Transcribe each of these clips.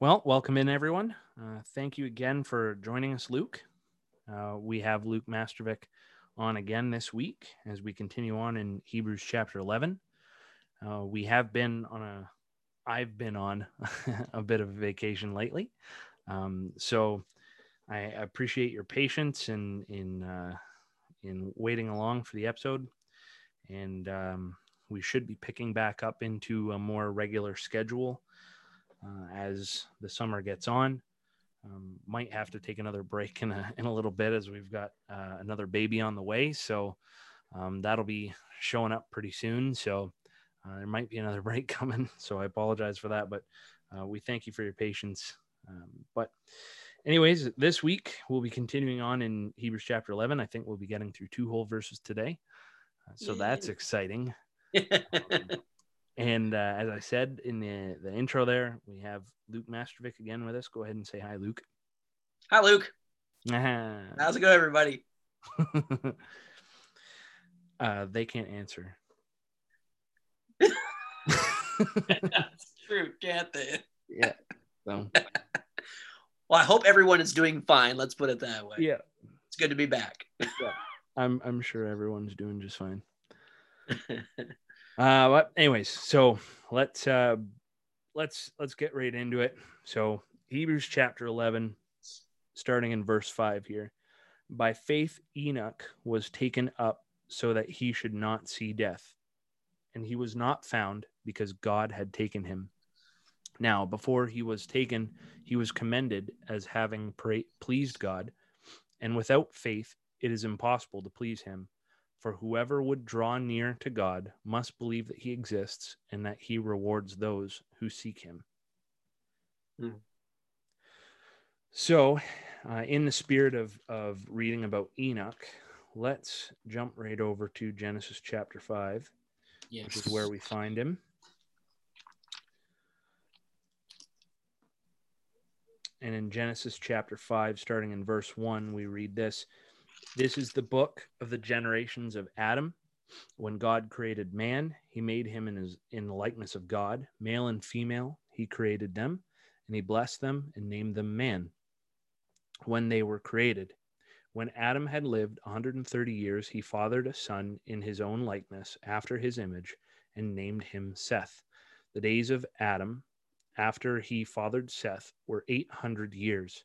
Well, welcome in, everyone. Uh, thank you again for joining us, Luke. Uh, we have Luke Mastervik on again this week as we continue on in Hebrews chapter 11. Uh, we have been on a, I've been on a bit of a vacation lately. Um, so I appreciate your patience in, in, uh, in waiting along for the episode. And um, we should be picking back up into a more regular schedule uh, as the summer gets on. Um, might have to take another break in a, in a little bit as we've got uh, another baby on the way. So um, that'll be showing up pretty soon. So uh, there might be another break coming. So I apologize for that, but uh, we thank you for your patience. Um, but, anyways, this week we'll be continuing on in Hebrews chapter 11. I think we'll be getting through two whole verses today. Uh, so that's exciting. And uh, as I said in the, the intro there, we have Luke Mastervik again with us. Go ahead and say hi, Luke. Hi, Luke. uh How's it going, everybody? uh, they can't answer. That's true, can't they? Yeah. So, Well, I hope everyone is doing fine. Let's put it that way. yeah. It's good to be back. I'm I'm sure everyone's doing just fine. Uh, but anyways, so let's uh, let's let's get right into it. So Hebrews chapter 11, starting in verse five here. By faith, Enoch was taken up so that he should not see death, and he was not found because God had taken him. Now, before he was taken, he was commended as having pra- pleased God, and without faith, it is impossible to please him. For whoever would draw near to God must believe that he exists and that he rewards those who seek him. Hmm. So, uh, in the spirit of, of reading about Enoch, let's jump right over to Genesis chapter 5, yes. which is where we find him. And in Genesis chapter 5, starting in verse 1, we read this This is the book of the generations of Adam. When God created man, he made him in, his, in the likeness of God, male and female, he created them, and he blessed them and named them man when they were created. When Adam had lived 130 years, he fathered a son in his own likeness, after his image, and named him Seth. The days of Adam after he fathered Seth were 800 years,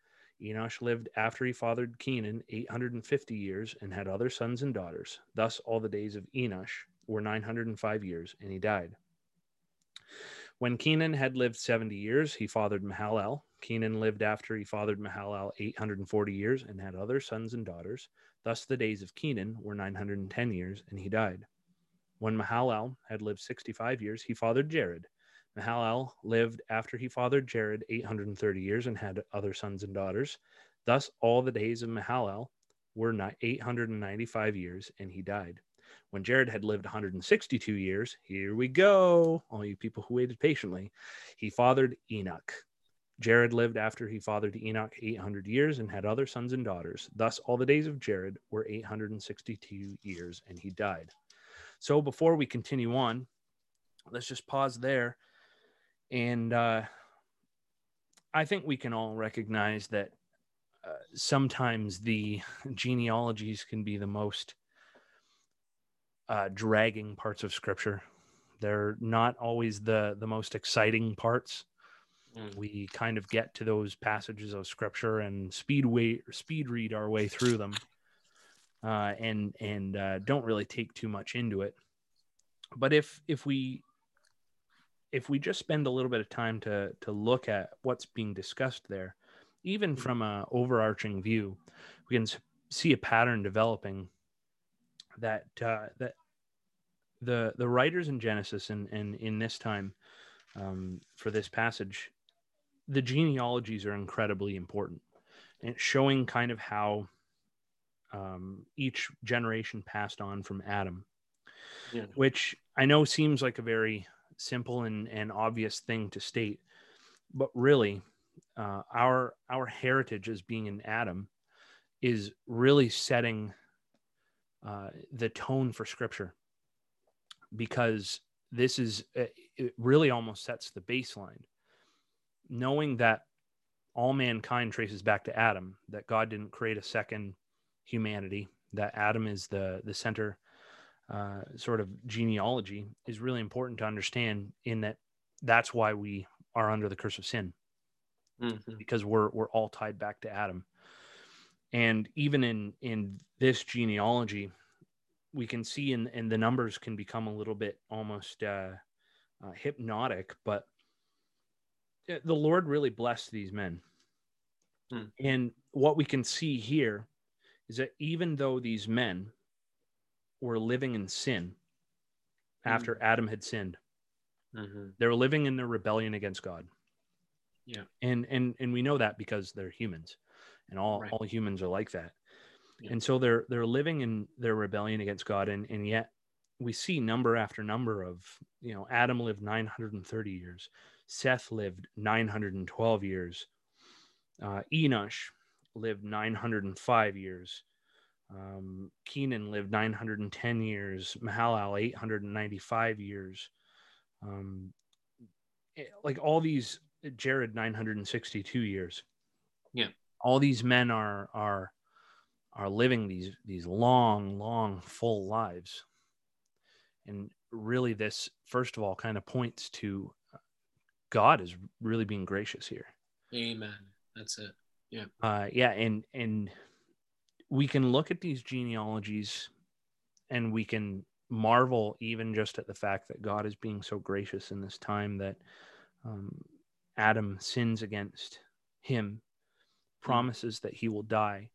Enosh lived after he fathered Kenan 850 years and had other sons and daughters. Thus, all the days of Enosh were 905 years, and he died. When Kenan had lived 70 years, he fathered Mahalel. Kenan lived after he fathered Mahalel 840 years and had other sons and daughters. Thus, the days of Kenan were 910 years, and he died. When Mahalel had lived 65 years, he fathered Jared. Mahalel lived after he fathered Jared 830 years and had other sons and daughters. Thus, all the days of Mahalel were 895 years, and he died. When Jared had lived 162 years, here we go, all you people who waited patiently, he fathered Enoch. Jared lived after he fathered Enoch 800 years and had other sons and daughters. Thus, all the days of Jared were 862 years, and he died. So, before we continue on, let's just pause there and uh, I think we can all recognize that uh, sometimes the genealogies can be the most uh, dragging parts of Scripture. They're not always the the most exciting parts. Mm. We kind of get to those passages of Scripture and speed way, speed read our way through them, uh, and and uh, don't really take too much into it. But if if we if we just spend a little bit of time to to look at what's being discussed there, even from an overarching view, we can see a pattern developing that uh, that the the writers in Genesis and and in this time um, for this passage, the genealogies are incredibly important, and it's showing kind of how um, each generation passed on from Adam, Yeah. which I know seems like a very simple and, and obvious thing to state, but really, uh, our our heritage as being in Adam is really setting uh, the tone for Scripture, because this is it really almost sets the baseline, knowing that all mankind traces back to Adam, that God didn't create a second humanity, that Adam is the the center uh, sort of genealogy is really important to understand. In that, that's why we are under the curse of sin Mhm. because we're we're all tied back to Adam. And even in in this genealogy, we can see in and the numbers can become a little bit almost uh, uh, hypnotic, but uh, the Lord really blessed these men. Hmm. And what we can see here is that even though these men were living in sin after Adam had sinned, Mhm. they were living in their rebellion against God. Yeah. And and and we know that because they're humans. And all, Right. all humans are like that. Yeah. And so they're they're living in their rebellion against God and and yet we see number after number of, you know, Adam lived 930 years. Seth lived 912 years. Uh, Enosh lived 905 years. Um, Kenan lived 910 years. Mahalal 895 years. Um, eh, like all these, Jared 962 years. Yeah. All these men are are are living these these long, long, full lives, and really, this first of all kind of points to God is really being gracious here Amen. That's it. Yeah. Uh yeah and and we can look at these genealogies and we can marvel even just at the fact that god is being so gracious in this time that um, adam sins against him promises that he will die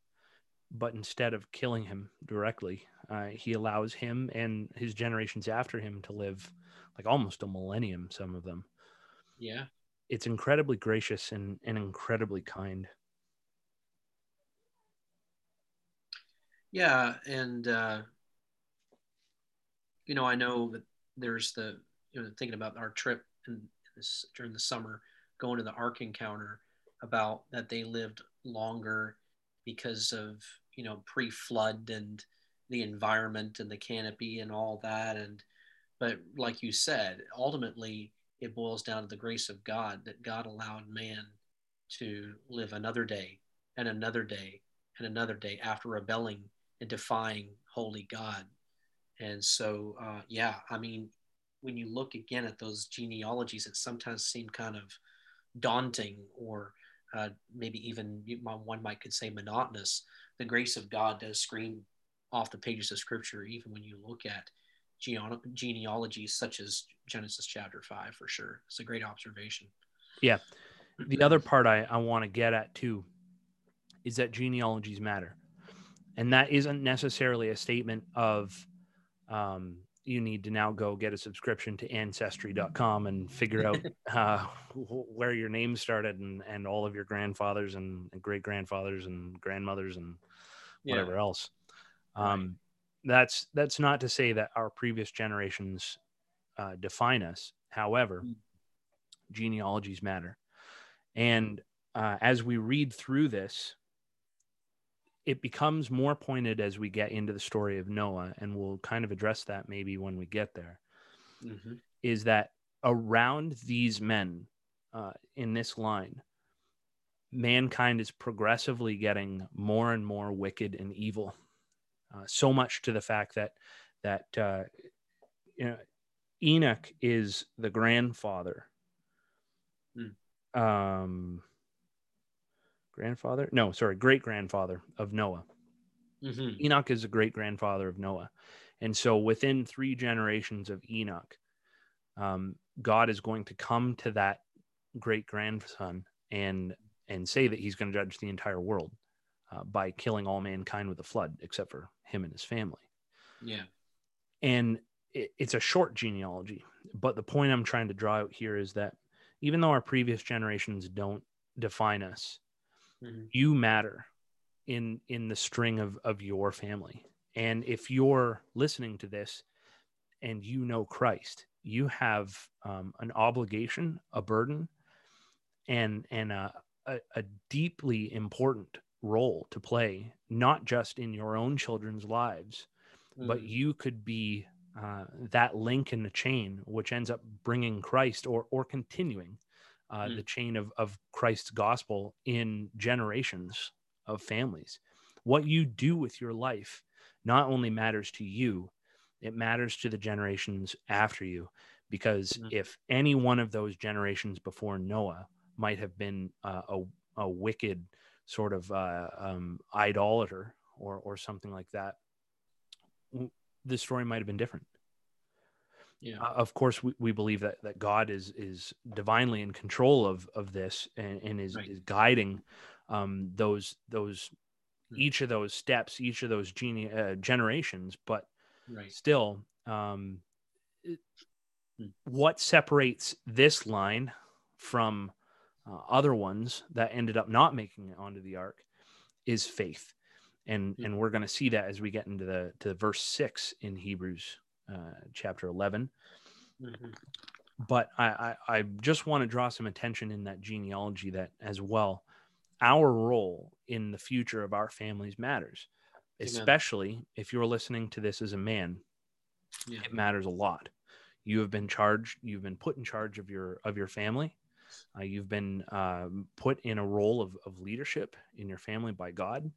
but instead of killing him directly uh, he allows him and his generations after him to live like almost a millennium some of them Yeah. it's incredibly gracious and, and incredibly kind Yeah, and uh, you know, I know that there's the you know thinking about our trip in this during the summer going to the Ark Encounter about that they lived longer because of you know pre-flood and the environment and the canopy and all that. And but like you said ultimately it boils down to the grace of God that God allowed man to live another day and another day and another day after rebelling and defying holy God. And so, uh, yeah, I mean, when you look again at those genealogies, it sometimes seem kind of daunting or uh, maybe even one might could say monotonous. The grace of God does scream off the pages of Scripture, even when you look at gene- genealogies such as Genesis chapter five, for sure. It's a great observation. Yeah. The other part I, I want to get at too is that genealogies matter. And that isn't necessarily a statement of um, you need to now go get a subscription to ancestry.com and figure out uh, where your name started and, and all of your grandfathers and great grandfathers and grandmothers and whatever else. Um, That's that's not to say that our previous generations uh, define us. However, Mm. genealogies matter, and uh, as we read through this, it becomes more pointed as we get into the story of Noah, and we'll kind of address that maybe when we get there. hmm Is that around these men uh, in this line, mankind is progressively getting more and more wicked and evil. Uh, so much to the fact that that uh, you know, Enoch is the grandfather. Um, grandfather? No, sorry, great grandfather of Noah. hmm Enoch is a great grandfather of Noah. And so within three generations of Enoch, um, God is going to come to that great grandson and and say that he's going to judge the entire world uh, by killing all mankind with a flood, except for him and his family. Yeah. And it, it's a short genealogy, but the point I'm trying to draw out here is that even though our previous generations don't define us, Mhm. you matter in in the string of of your family. And if you're listening to this and you know Christ, you have um, an obligation, a burden, and and a, a, a deeply important role to play, not just in your own children's lives, mm. but you could be uh, that link in the chain, which ends up bringing Christ or or continuing uh, mm. the chain of of Christ's gospel in generations of families. What you do with your life not only matters to you, it matters to the generations after you. Because mm. if any one of those generations before Noah might have been uh, a, a wicked sort of uh, um, idolater or, or something like that, the story might have been different. Yeah. Uh, of course, we, we believe that, that God is is divinely in control of of this and, and is, right. is guiding um, those those hmm. each of those steps, each of those gene, uh, generations. But right. still, um, it, hmm. what separates this line from uh, other ones that ended up not making it onto the ark is faith and and we're going to see that as we get into the to verse 6 in hebrews uh, chapter 11 mm-hmm. but I, I i just want to draw some attention in that genealogy that as well our role in the future of our families matters Amen. especially if you're listening to this as a man yeah. it matters a lot you have been charged you've been put in charge of your of your family uh, you've been uh, put in a role of, of leadership in your family by God,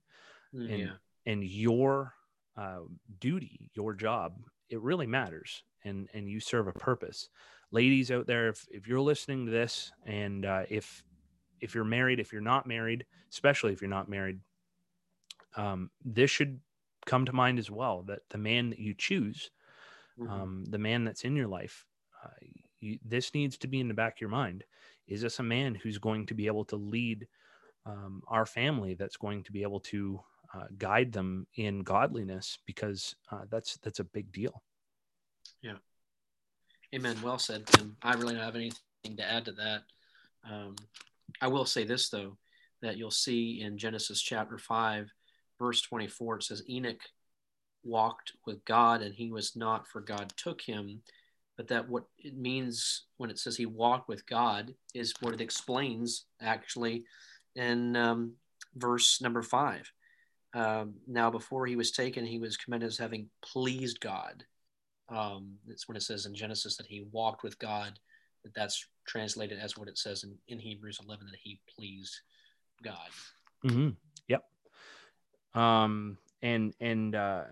mm, and yeah. and your uh, duty, your job, it really matters, and and you serve a purpose. Ladies out there, if, if you're listening to this, and uh, if if you're married, if you're not married, especially if you're not married, um, this should come to mind as well. That the man that you choose, mm-hmm. um, the man that's in your life, uh, you, this needs to be in the back of your mind is this a man who's going to be able to lead um, our family that's going to be able to uh, guide them in godliness because uh, that's that's a big deal. Yeah. Amen. Well said tim. I really don't have anything to add to that. Um, i will say this though that you'll see in genesis chapter 5 verse 24 it says enoch walked with god and he was not for god took him. But that what it means when it says he walked with God is what it explains actually in um, verse number five. Um, now, before he was taken, he was commended as having pleased God. Um, that's when it says in Genesis that he walked with God. That that's translated as what it says in, in Hebrews 11 that he pleased God. Mm-hmm. Yep. Um, and and uh,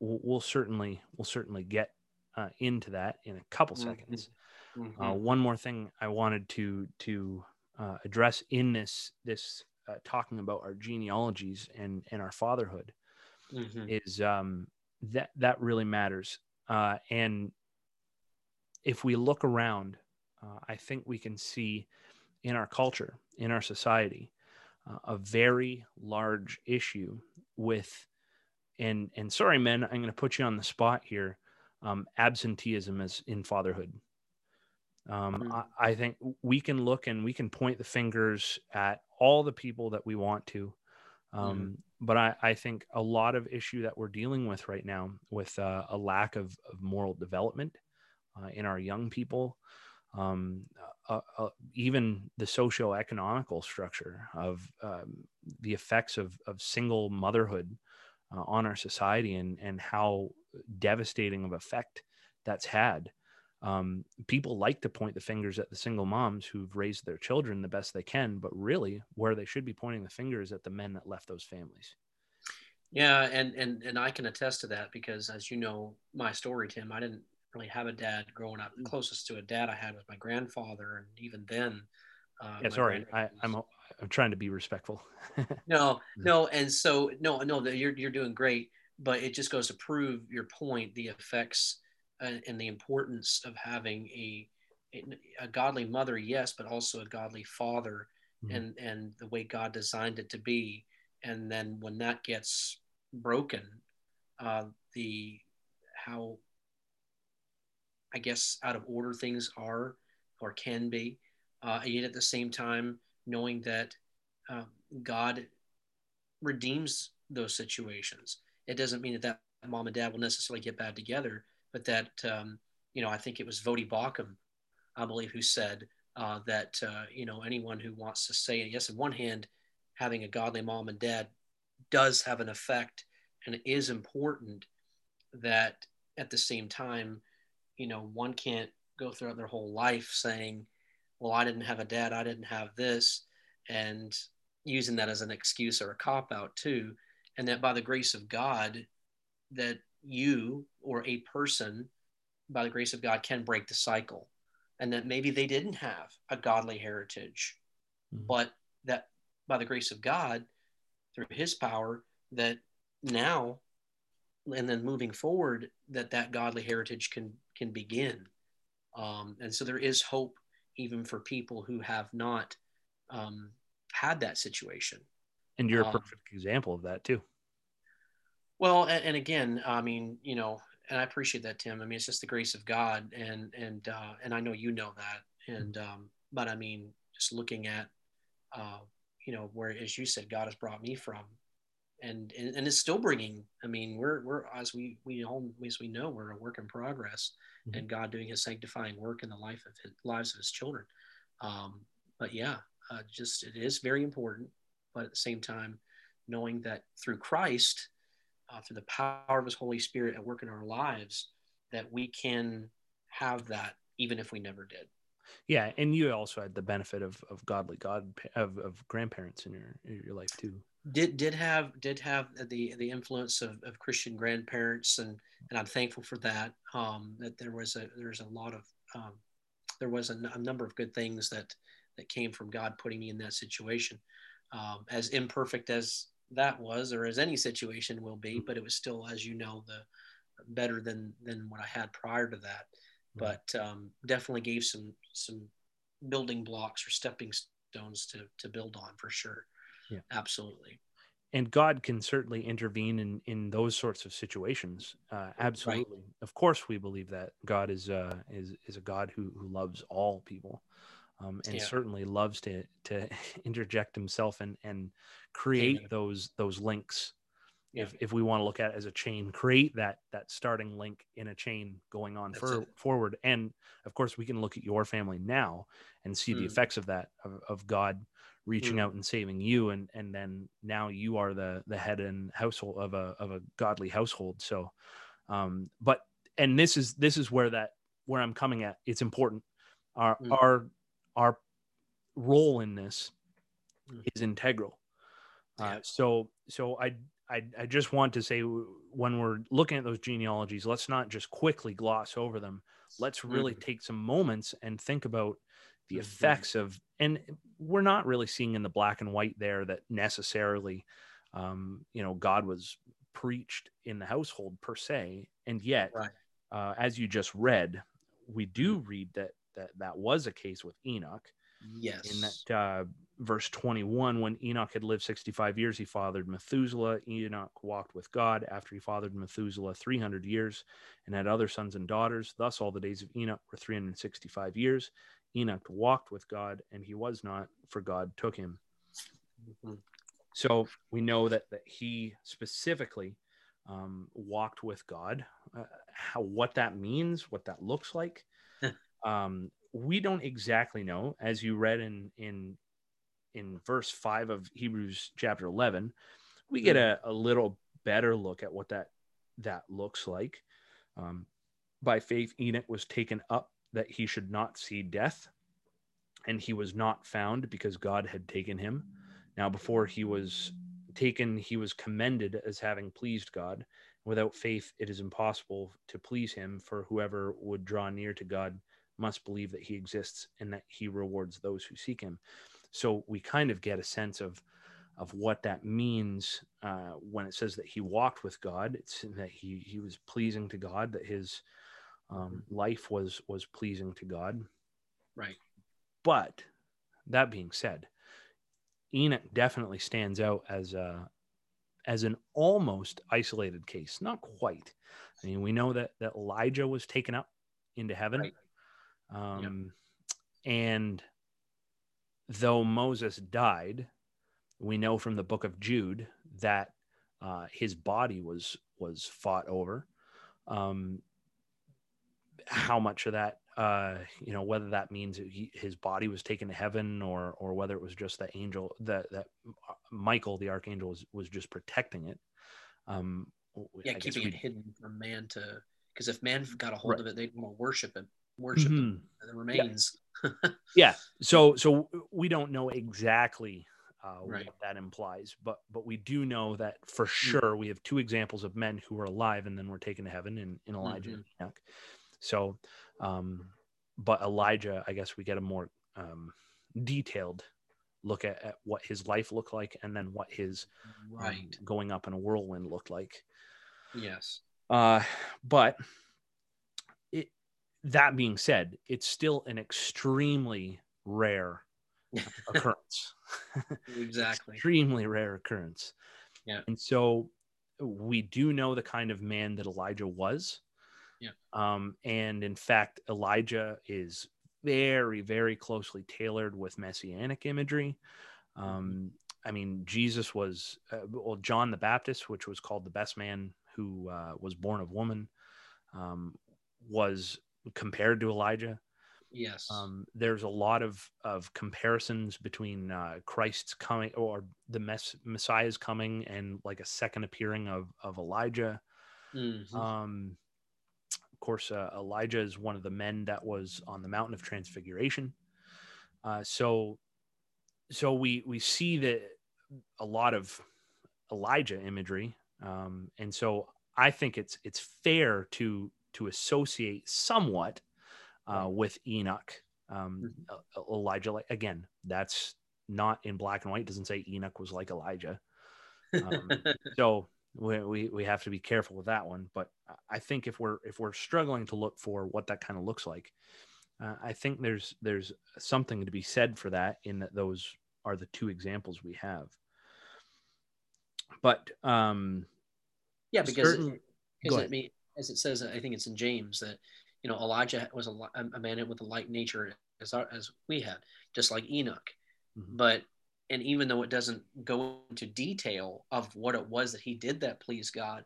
we'll, we'll certainly we'll certainly get uh, into that in a couple mm-hmm. seconds. Mm-hmm. Uh, one more thing I wanted to to uh, address in this this uh, talking about our genealogies and and our fatherhood mm-hmm. is um, that that really matters. Uh, and if we look around, uh, I think we can see in our culture, in our society, a very large issue with and and sorry men i'm going to put you on the spot here um, absenteeism as in fatherhood. Um, mm-hmm. I, I, think we can look and we can point the fingers at all the people that we want to. Um, mm-hmm. But I, I, think a lot of issue that we're dealing with right now with uh, a lack of, of moral development uh, in our young people, um, uh, uh, even the socio-economical structure of um, the effects of, of single motherhood uh, on our society and, and how devastating of effect that's had. Um, people like to point the fingers at the single moms who've raised their children the best they can, but really, where they should be pointing the fingers at the men that left those families. Yeah, and and and I can attest to that because, as you know, my story, Tim, I didn't really have a dad growing up. The mm. closest to a dad I had was my grandfather, and even then, uh, yeah, sorry, I, I'm I'm trying to be respectful. no, no, and so no, no, you're you're doing great but it just goes to prove your point the effects and, and the importance of having a, a godly mother yes but also a godly father mm-hmm. and and the way god designed it to be and then when that gets broken uh, the how i guess out of order things are or can be uh, yet at the same time knowing that uh, god redeems those situations. It doesn't mean that that mom and dad will necessarily get bad together, but that um, you know, I think it was Voddie Baucham, I believe, who said uh, that uh, you know anyone who wants to say yes, on one hand, having a godly mom and dad does have an effect, and it is important that at the same time, you know, one can't go throughout their whole life saying, "Well, I didn't have a dad, I didn't have this," and using that as an excuse or a cop out too, and that by the grace of God, that you or a person, by the grace of God, can break the cycle, and that maybe they didn't have a godly heritage, mm-hmm. but that by the grace of God, through His power, that now and then moving forward, that that godly heritage can can begin, um, and so there is hope even for people who have not um, had that situation. And you're a um, perfect um, example of that too. Well, and, and, again, I mean, you know, and I appreciate that, Tim. I mean, it's just the grace of God, and and uh, and I know you know that, and um, but I mean, just looking at, uh, you know, where as you said, God has brought me from, and and, and it's still bringing. I mean, we're we're as we we all as we know, we're a work in progress, mm-hmm. and God doing His sanctifying work in the life of his lives of His children. Um, but yeah, uh, just it is very important, but at the same time, knowing that through Christ, uh, through the power of His Holy Spirit at work in our lives, that we can have that even if we never did. Yeah, and you also had the benefit of, of godly God of, of grandparents in your in your life too. Did did have did have the the influence of, of Christian grandparents and and I'm thankful for that. Um, that there was a there's a lot of um, there was a, a number of good things that that came from God putting me in that situation. Um, as imperfect as that was, or as any situation will be, but it was still, as you know, the better than than what I had prior to that. But um, definitely gave some some building blocks or stepping stones to to build on for sure. Yeah, absolutely. And God can certainly intervene in in those sorts of situations. Uh, absolutely, right. of course, we believe that God is uh, is is a God who who loves all people um, and yeah. certainly loves to to interject himself and and create yeah. those those links. Yeah. If if we want to look at it as a chain, create that that starting link in a chain going on for, forward. And of course, we can look at your family now and see mm. the effects of that of, of God reaching mm. out and saving you and and then now you are the the head and household of a of a godly household so um but and this is this is where that where i'm coming at it's important our mm. our our role in this mm. is integral. Uh, so, so I, I, I just want to say when we're looking at those genealogies, let's not just quickly gloss over them. Let's really mm-hmm. take some moments and think about the mm-hmm. effects of, and we're not really seeing in the black and white there that necessarily, um, you know, God was preached in the household per se, and yet, right. uh, as you just read, we do mm-hmm. read that that that was a case with Enoch. Yes. In that uh, verse 21, when Enoch had lived 65 years, he fathered Methuselah. Enoch walked with God after he fathered Methuselah 300 years and had other sons and daughters. Thus, all the days of Enoch were 365 years. Enoch walked with God, and he was not, for God took him. Mm-hmm. So we know that, that he specifically um, walked with God. Uh, how what that means, what that looks like, um, we don't exactly know, as you read in in in verse five of Hebrews chapter eleven, we get mm-hmm. a, a little better look at what that that looks like. Um, by faith, Enoch was taken up that he should not see death, and he was not found because God had taken him. Now, before he was taken, he was commended as having pleased God. Without faith, it is impossible to please him, for whoever would draw near to God must believe that he exists and that he rewards those who seek him. So we kind of get a sense of of what that means uh, when it says that he walked with God. It's that he he was pleasing to God, that his um, mm-hmm. life was was pleasing to God. Right. But that being said, Enoch definitely stands out as a as an almost isolated case, not quite. I mean, we know that that Elijah was taken up into heaven. Right. Um, yep. And though Moses died, we know from the book of Jude that uh, his body was was fought over. Um, how much of that, uh, you know, whether that means he, his body was taken to heaven or or whether it was just the angel that that Michael, the archangel, was, was just protecting it. Um, yeah, I keeping it hidden from man to because if man got a hold right. of it, they'd want to worship it, worship mm-hmm. the remains. Yeah. yeah. So so we don't know exactly uh, right. what that implies, but but we do know that for mm. sure we have two examples of men who are alive and then were taken to heaven in, in Elijah mm-hmm. and Enoch. So, um, but Elijah, I guess we get a more um, detailed look at, at, what his life looked like and then what his um, right um, going up in a whirlwind looked like. Yes. Uh, but that being said, it's still an extremely rare occurrence. exactly. extremely rare occurrence. Yeah. And so we do know the kind of man that Elijah was. Yeah. Um, and in fact, Elijah is very, very closely tailored with messianic imagery. Um, mm-hmm. I mean, Jesus was, uh, well, John the Baptist, which was called the best man who uh, was born of woman, um, was compared to Elijah. Yes. Um, there's a lot of, of comparisons between uh, Christ's coming or the mess, Messiah's coming and like a second appearing of, of Elijah. Mm-hmm. Um, of course, uh, Elijah is one of the men that was on the mountain of transfiguration. Uh, so, so we, we see that a lot of Elijah imagery um, and so I think it's it's fair to to associate somewhat uh, with Enoch, um, mm-hmm. Elijah. Like again, that's not in black and white. It doesn't say Enoch was like Elijah. Um, so we, we we have to be careful with that one. But I think if we're if we're struggling to look for what that kind of looks like, uh, I think there's there's something to be said for that. In that those are the two examples we have. But um, yeah, because certain... it, it mean, as it says, I think it's in James that you know Elijah was a, a man with a like nature as our, as we had, just like Enoch. Mm-hmm. But and even though it doesn't go into detail of what it was that he did that please God,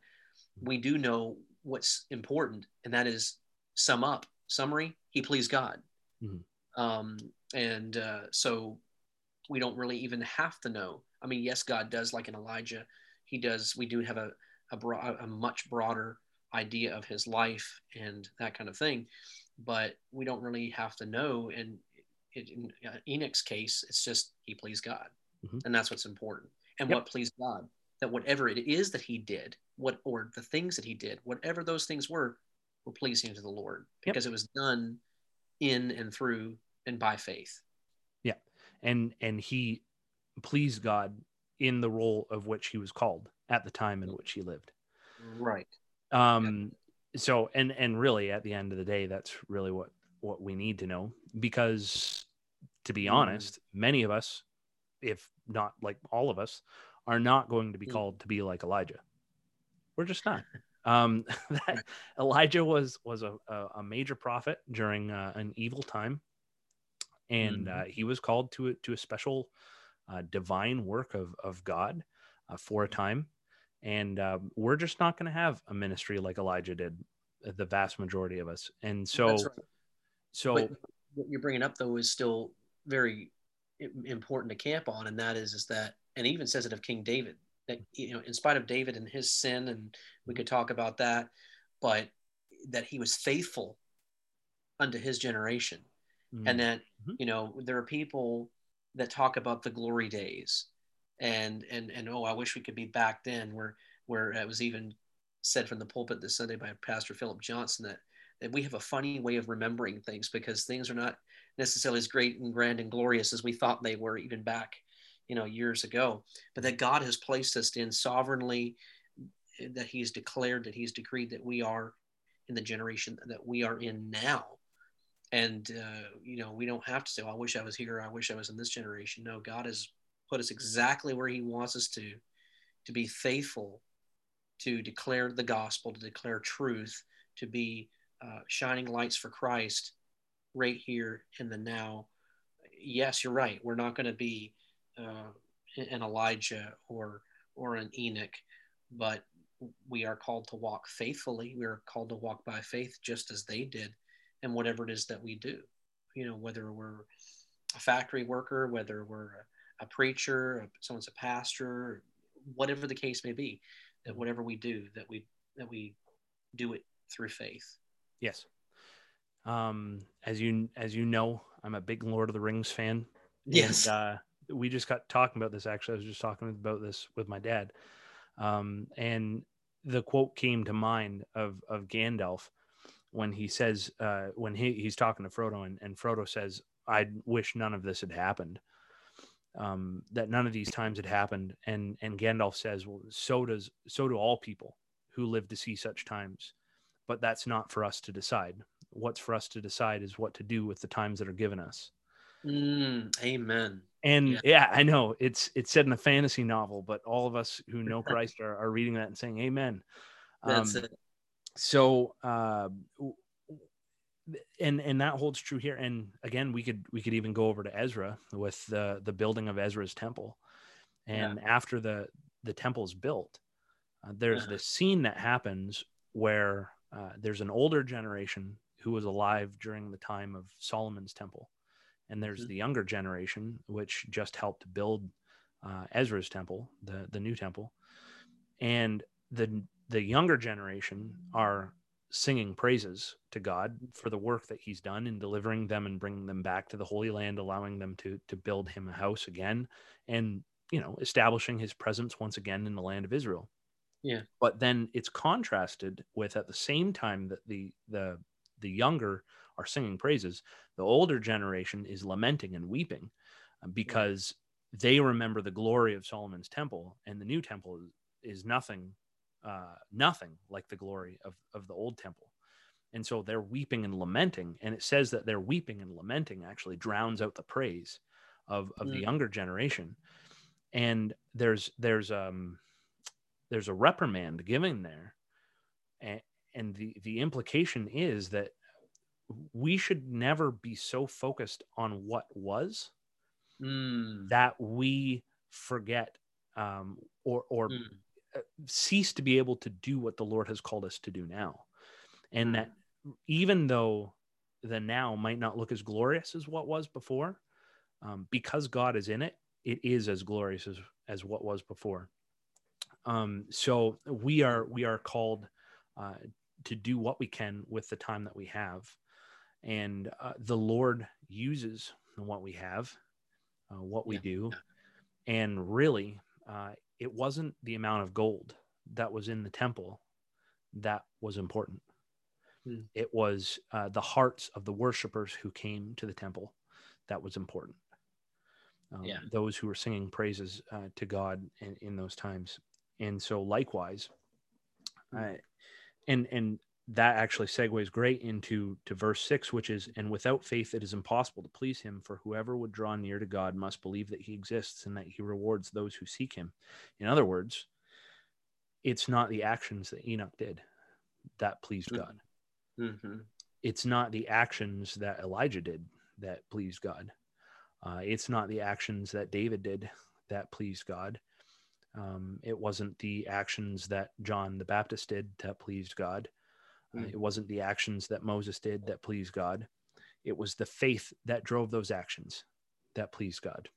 we do know what's important, and that is sum up summary. He pleased God, mm-hmm. um, and uh, so we don't really even have to know. I mean, yes, God does, like in Elijah, he does. We do have a a, broad, a much broader idea of his life and that kind of thing. But we don't really have to know. And it, in Enoch's case, it's just he pleased God, mm-hmm. and that's what's important. And yep. what pleased God, that whatever it is that he did, what or the things that he did, whatever those things were, were pleasing to the Lord because yep. it was done in and through and by faith. Yeah, and and he pleased God in the role of which he was called at the time in which he lived. Right. Um, yeah. so and and really at the end of the day, that's really what what we need to know because to be mm. honest, many of us, if not like all of us, are not going to be mm. called to be like Elijah. We're just not. Um, that Elijah was was a, a major prophet during uh, an evil time, and mm-hmm. uh, he was called to a, to a special uh, divine work of of God uh, for a time and uh, we're just not going to have a ministry like Elijah did, uh, the vast majority of us. And so, right. so but what you're bringing up though is still very important to camp on, and that is is that, and even says it of King David that you know, in spite of David and his sin, and we could talk about that, but that he was faithful unto his generation, mm-hmm. and that you know there are people that talk about the glory days and and and oh, I wish we could be back then, where where it was even said from the pulpit this Sunday by Pastor Philip Johnson that that we have a funny way of remembering things because things are not necessarily as great and grand and glorious as we thought they were even back you know years ago but that god has placed us in sovereignly that he's declared that he's decreed that we are in the generation that we are in now. And uh, you know we don't have to say well, i wish i was here. I wish i was in this generation. No god has put us exactly where he wants us to to be faithful to declare the gospel to declare truth to be uh, shining lights for christ right here in the now. Yes you're right. We're not going to be uh, an Elijah or or an Enoch, but we are called to walk faithfully. We are called to walk by faith just as they did, and whatever it is that we do, you know, whether we're a factory worker, whether we're a, preacher, someone's a pastor, whatever the case may be, that whatever we do, that we that we do it through faith. Yes. Um, as you as you know, I'm a big Lord of the Rings fan. Yes. And, uh, we just got talking about this. Actually, I was just talking about this with my dad, um, and the quote came to mind of of Gandalf when he says uh, when he, he's talking to Frodo, and, and Frodo says, "I wish none of this had happened." Um, that none of these times had happened, and and Gandalf says, "Well, so does so do all people who live to see such times." But that's not for us to decide. What's for us to decide is what to do with the times that are given us. Mm, amen. And yeah. yeah. I know it's it's said in a fantasy novel, but all of us who know Christ are, are reading that and saying Amen. That's um, it. So uh, and and that holds true here. And again, we could we could even go over to Ezra with the the building of Ezra's temple. And yeah. after the the temple's built, uh, there's uh-huh. this scene that happens where uh, there's an older generation who was alive during the time of Solomon's temple and there's mm-hmm. the younger generation which just helped build uh, Ezra's temple, the the new temple, and the the younger generation are singing praises to God for the work that He's done in delivering them and bringing them back to the Holy Land, allowing them to to build Him a house again, and you know establishing His presence once again in the land of Israel. Yeah. But then it's contrasted with at the same time that the the the younger are singing praises. The older generation is lamenting and weeping uh, because they remember the glory of Solomon's temple, and the new temple is, is nothing, uh, nothing like the glory of, of the old temple. And so they're weeping and lamenting. And it says that their weeping and lamenting actually drowns out the praise of, of mm. the younger generation. And there's there's um there's a reprimand given there. And, and the, the implication is that we should never be so focused on what was mm. that we forget um, or or mm. Cease to be able to do what the Lord has called us to do now, and mm. that even though the now might not look as glorious as what was before, um, because God is in it, it is as glorious as as what was before. Um, so we are we are called uh, to do what we can with the time that we have and uh, the Lord uses what we have, uh, what we yeah. do, and really, uh, it wasn't the amount of gold that was in the temple that was important. Hmm. It was uh, the hearts of the worshipers who came to the temple that was important. Um, yeah. Those who were singing praises uh, to God in, in, those times, and so likewise, hmm. and and that actually segues great into to verse 6 which is and without faith it is impossible to please him for whoever would draw near to god must believe that he exists and that he rewards those who seek him. In other words it's not the actions that enoch did that pleased god. Mm-hmm. it's not the actions that elijah did that pleased god. Uh, it's not the actions that david did that pleased god. Um, it wasn't the actions that john the baptist did that pleased god uh, mm. it wasn't the actions that Moses did that pleased God. It was the faith that drove those actions that pleased God.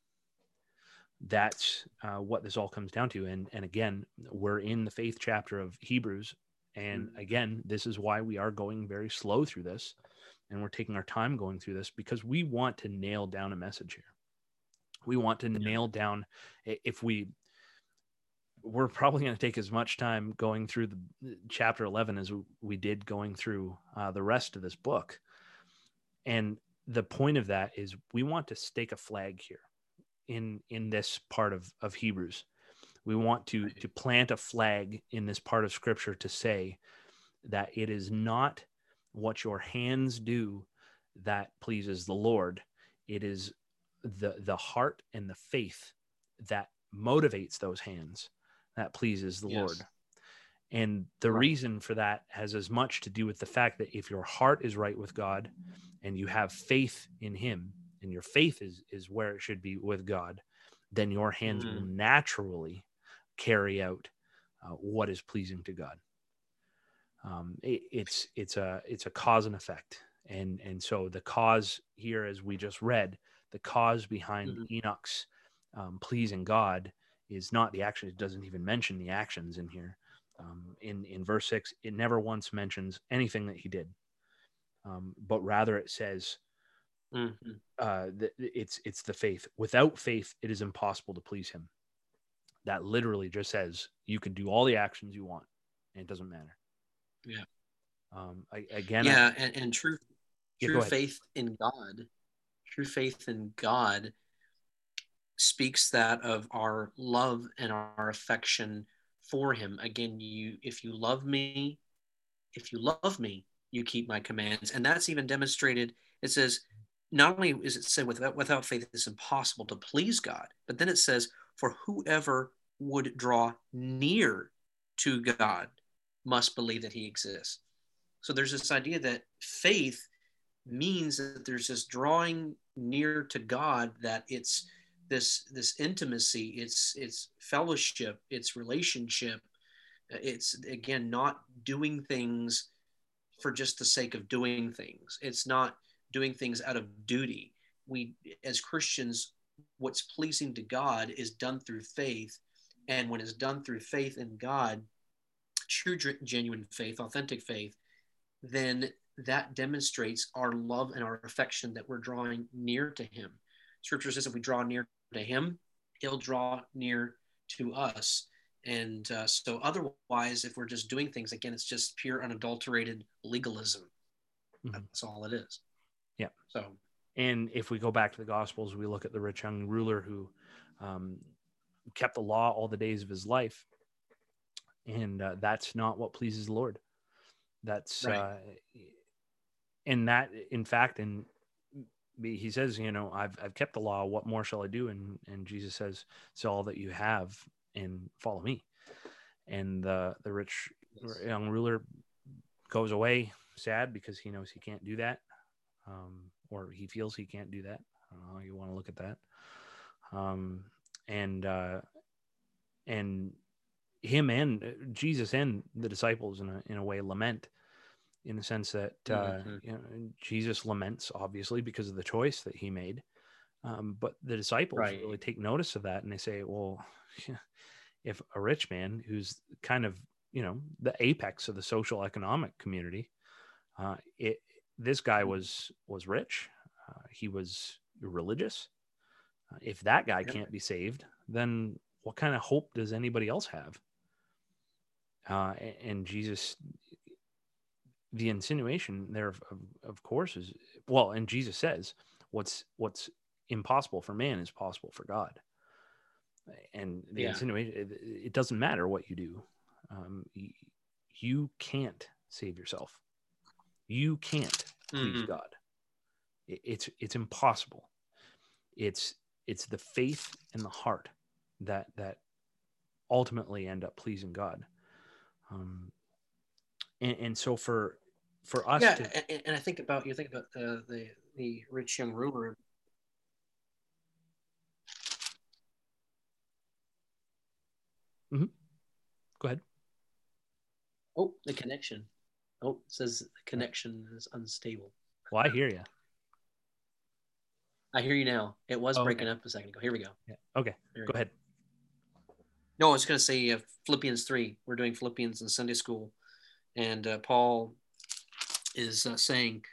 That's uh, what this all comes down to. And, and again, we're in the faith chapter of Hebrews. And mm. again, this is why we are going very slow through this. And we're taking our time going through this because we want to nail down a message here. We want to nail down if we we're probably going to take as much time going through the chapter 11 as we did going through uh, the rest of this book. And the point of that is we want to stake a flag here in in this part of of hebrews. We want to to plant a flag in this part of scripture to say that it is not what your hands do that pleases the lord. It is the the heart and the faith that motivates those hands that pleases the yes. Lord. And the right. reason for that has as much to do with the fact that if your heart is right with God and you have faith in Him, and your faith is, is where it should be with God, then your hands mm-hmm. will naturally carry out uh, what is pleasing to God. Um, it, it's it's a it's a cause and effect, and and so the cause here, as we just read, the cause behind mm-hmm. Enoch's um, pleasing God is not the action. It doesn't even mention the actions in here. Um, in in verse six, it never once mentions anything that he did, um, but rather it says, mm-hmm. uh, that it's it's the faith. Without faith, it is impossible to please Him. That literally just says you can do all the actions you want, and it doesn't matter. Yeah. Um. I, again. Yeah, I, and, and true, true yeah, faith in God, true faith in God speaks that of our love and our affection for him. Again you if you love me if you love me you keep my commands. And that's even demonstrated it says not only is it said without without faith it's impossible to please god but then it says for whoever would draw near to god must believe that he exists. So there's this idea that faith means that there's this drawing near to god that it's this this intimacy it's it's fellowship it's relationship uh, it's again not doing things for just the sake of doing things. It's not doing things out of duty. We as christians what's pleasing to god is done through faith and when it's done through faith in god true genuine faith authentic faith then that demonstrates our love and our affection that we're drawing near to him. Scripture says if we draw near to him, he'll draw near to us. And uh, so, otherwise, if we're just doing things, again, it's just pure unadulterated legalism. Mm-hmm. That's all it is. Yeah. So, and if we go back to the Gospels, we look at the rich young ruler who um, kept the law all the days of his life. And uh, that's not what pleases the Lord. That's, right. uh, and that, in fact, in he says, you know, I've, I've kept the law. What more shall I do? And, and Jesus says, sell all that you have and follow me. And the, the rich yes. young ruler goes away sad because he knows he can't do that. Um, or he feels he can't do that. I don't know how you want to look at that. Um, and, uh, and him and uh, Jesus and the disciples in a, in a way lament in the sense that uh, mm-hmm. you know, Jesus laments obviously because of the choice that he made. Um, but the disciples right. really take notice of that and they say, well, if a rich man who's kind of, you know, the apex of the social economic community, uh, it, this guy was, was rich. Uh, he was religious. Uh, if that guy can't be saved, then what kind of hope does anybody else have? Uh, and Jesus the insinuation there of, of, course is well and jesus says what's what's impossible for man is possible for god. And the yeah. insinuation it, it, doesn't matter what you do. Um, you, you, can't save yourself. You can't please mm-hmm. god. It, it's it's impossible. It's it's the faith and the heart that that ultimately end up pleasing god. Um, and, and so for for us yeah to... and, and, i think about you think about the the, the rich young ruler. Mm-hmm. go ahead. Oh the connection. Oh it says the connection is unstable. Well i hear you i hear you now. It was oh, breaking okay. up a second ago. Here we go. Yeah. Okay. Go, go. ahead. No i was going to say uh, philippians 3 we're doing philippians in sunday school. And uh, Paul is uh, saying,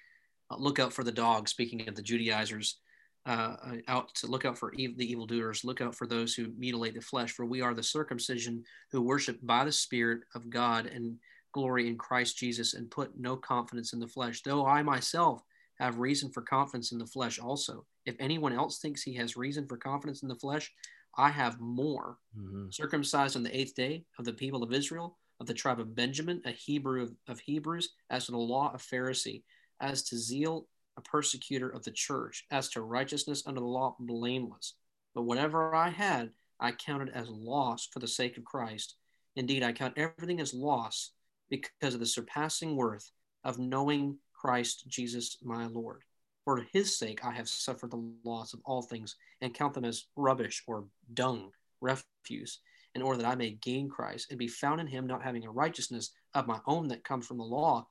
uh, "Look out for the dogs." Speaking of the Judaizers, uh, uh, out to look out for ev- the evildoers. Look out for those who mutilate the flesh. For we are the circumcision who worship by the Spirit of God and glory in Christ Jesus, and put no confidence in the flesh. Though I myself have reason for confidence in the flesh also. If anyone else thinks he has reason for confidence in the flesh, I have more. Mm-hmm. Circumcised on the eighth day of the people of Israel of the tribe of Benjamin, a Hebrew of, Hebrews, as to the law of Pharisee, as to zeal, a persecutor of the church, as to righteousness under the law, blameless. But whatever I had, I counted as loss for the sake of Christ. Indeed, I count everything as loss because of the surpassing worth of knowing Christ Jesus my Lord. For his sake I have suffered the loss of all things and count them as rubbish or dung, refuse, in order that I may gain Christ and be found in him, not having a righteousness of my own that comes from the law,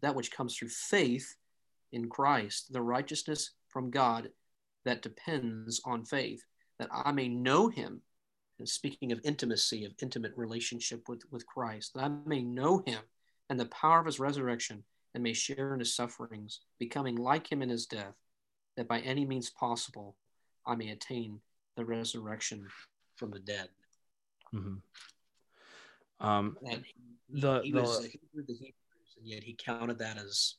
that which comes through faith in Christ, the righteousness from God that depends on faith, that I may know him. And speaking of intimacy, of intimate relationship with, with Christ, that I may know him and the power of his resurrection and may share in his sufferings, becoming like him in his death, that by any means possible I may attain the resurrection from the dead. Mm-hmm. Um, and he, the, he the, was a Hebrew the Hebrews, and yet he counted that as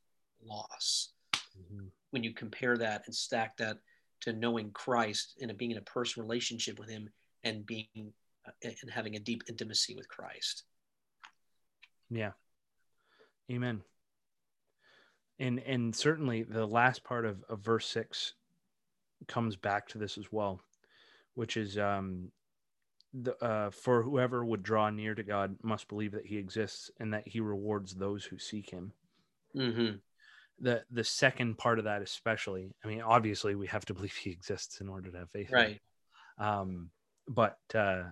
loss. Mhm. When you compare that and stack that to knowing Christ and being in a personal relationship with Him and being uh, and having a deep intimacy with Christ. Yeah. Amen. And and certainly the last part of, of verse six comes back to this as well, which is um the uh for whoever would draw near to God must believe that he exists and that he rewards those who seek him. Mm-hmm. The the second part of that especially, I mean, obviously we have to believe he exists in order to have faith. Right. um, but uh,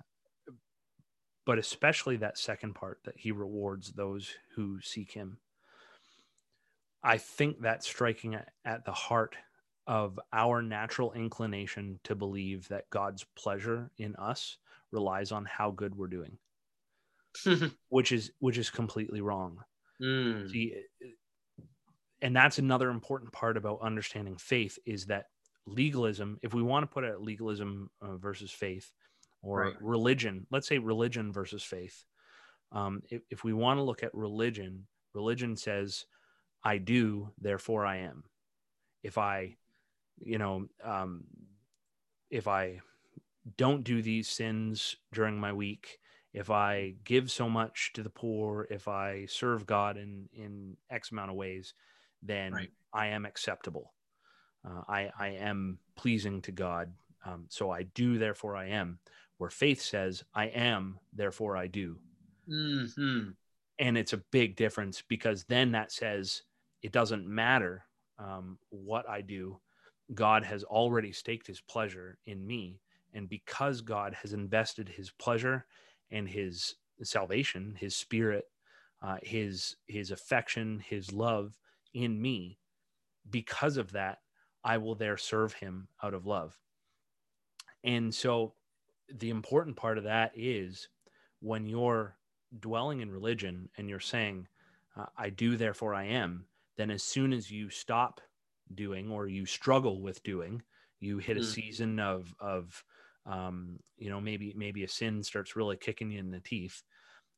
but especially that second part that he rewards those who seek him i think that's striking at, at the heart of our natural inclination to believe that god's pleasure in us relies on how good we're doing which is which is completely wrong Mm. See, and that's another important part about understanding faith is that legalism, if we want to put it at legalism uh, versus faith or Right. religion, let's say religion versus faith. Um, if, if we want to look at religion, religion says, I do, therefore I am. If I, you know, um, if I don't do these sins during my week, if I give so much to the poor, if I serve God in in X amount of ways, then Right. I am acceptable. Uh, I I am pleasing to God. Um, so I do, therefore I am. Where faith says, I am, therefore I do. hmm And it's a big difference because then that says it doesn't matter um, what I do. God has already staked his pleasure in me. And because God has invested his pleasure and his salvation, his spirit, uh, his his affection, his love in me, because of that, I will there serve him out of love. And so the important part of that is when you're dwelling in religion and you're saying, uh, I do, therefore I am, then as soon as you stop doing or you struggle with doing, you hit a Mm. season of, of, um, you know, maybe, maybe a sin starts really kicking you in the teeth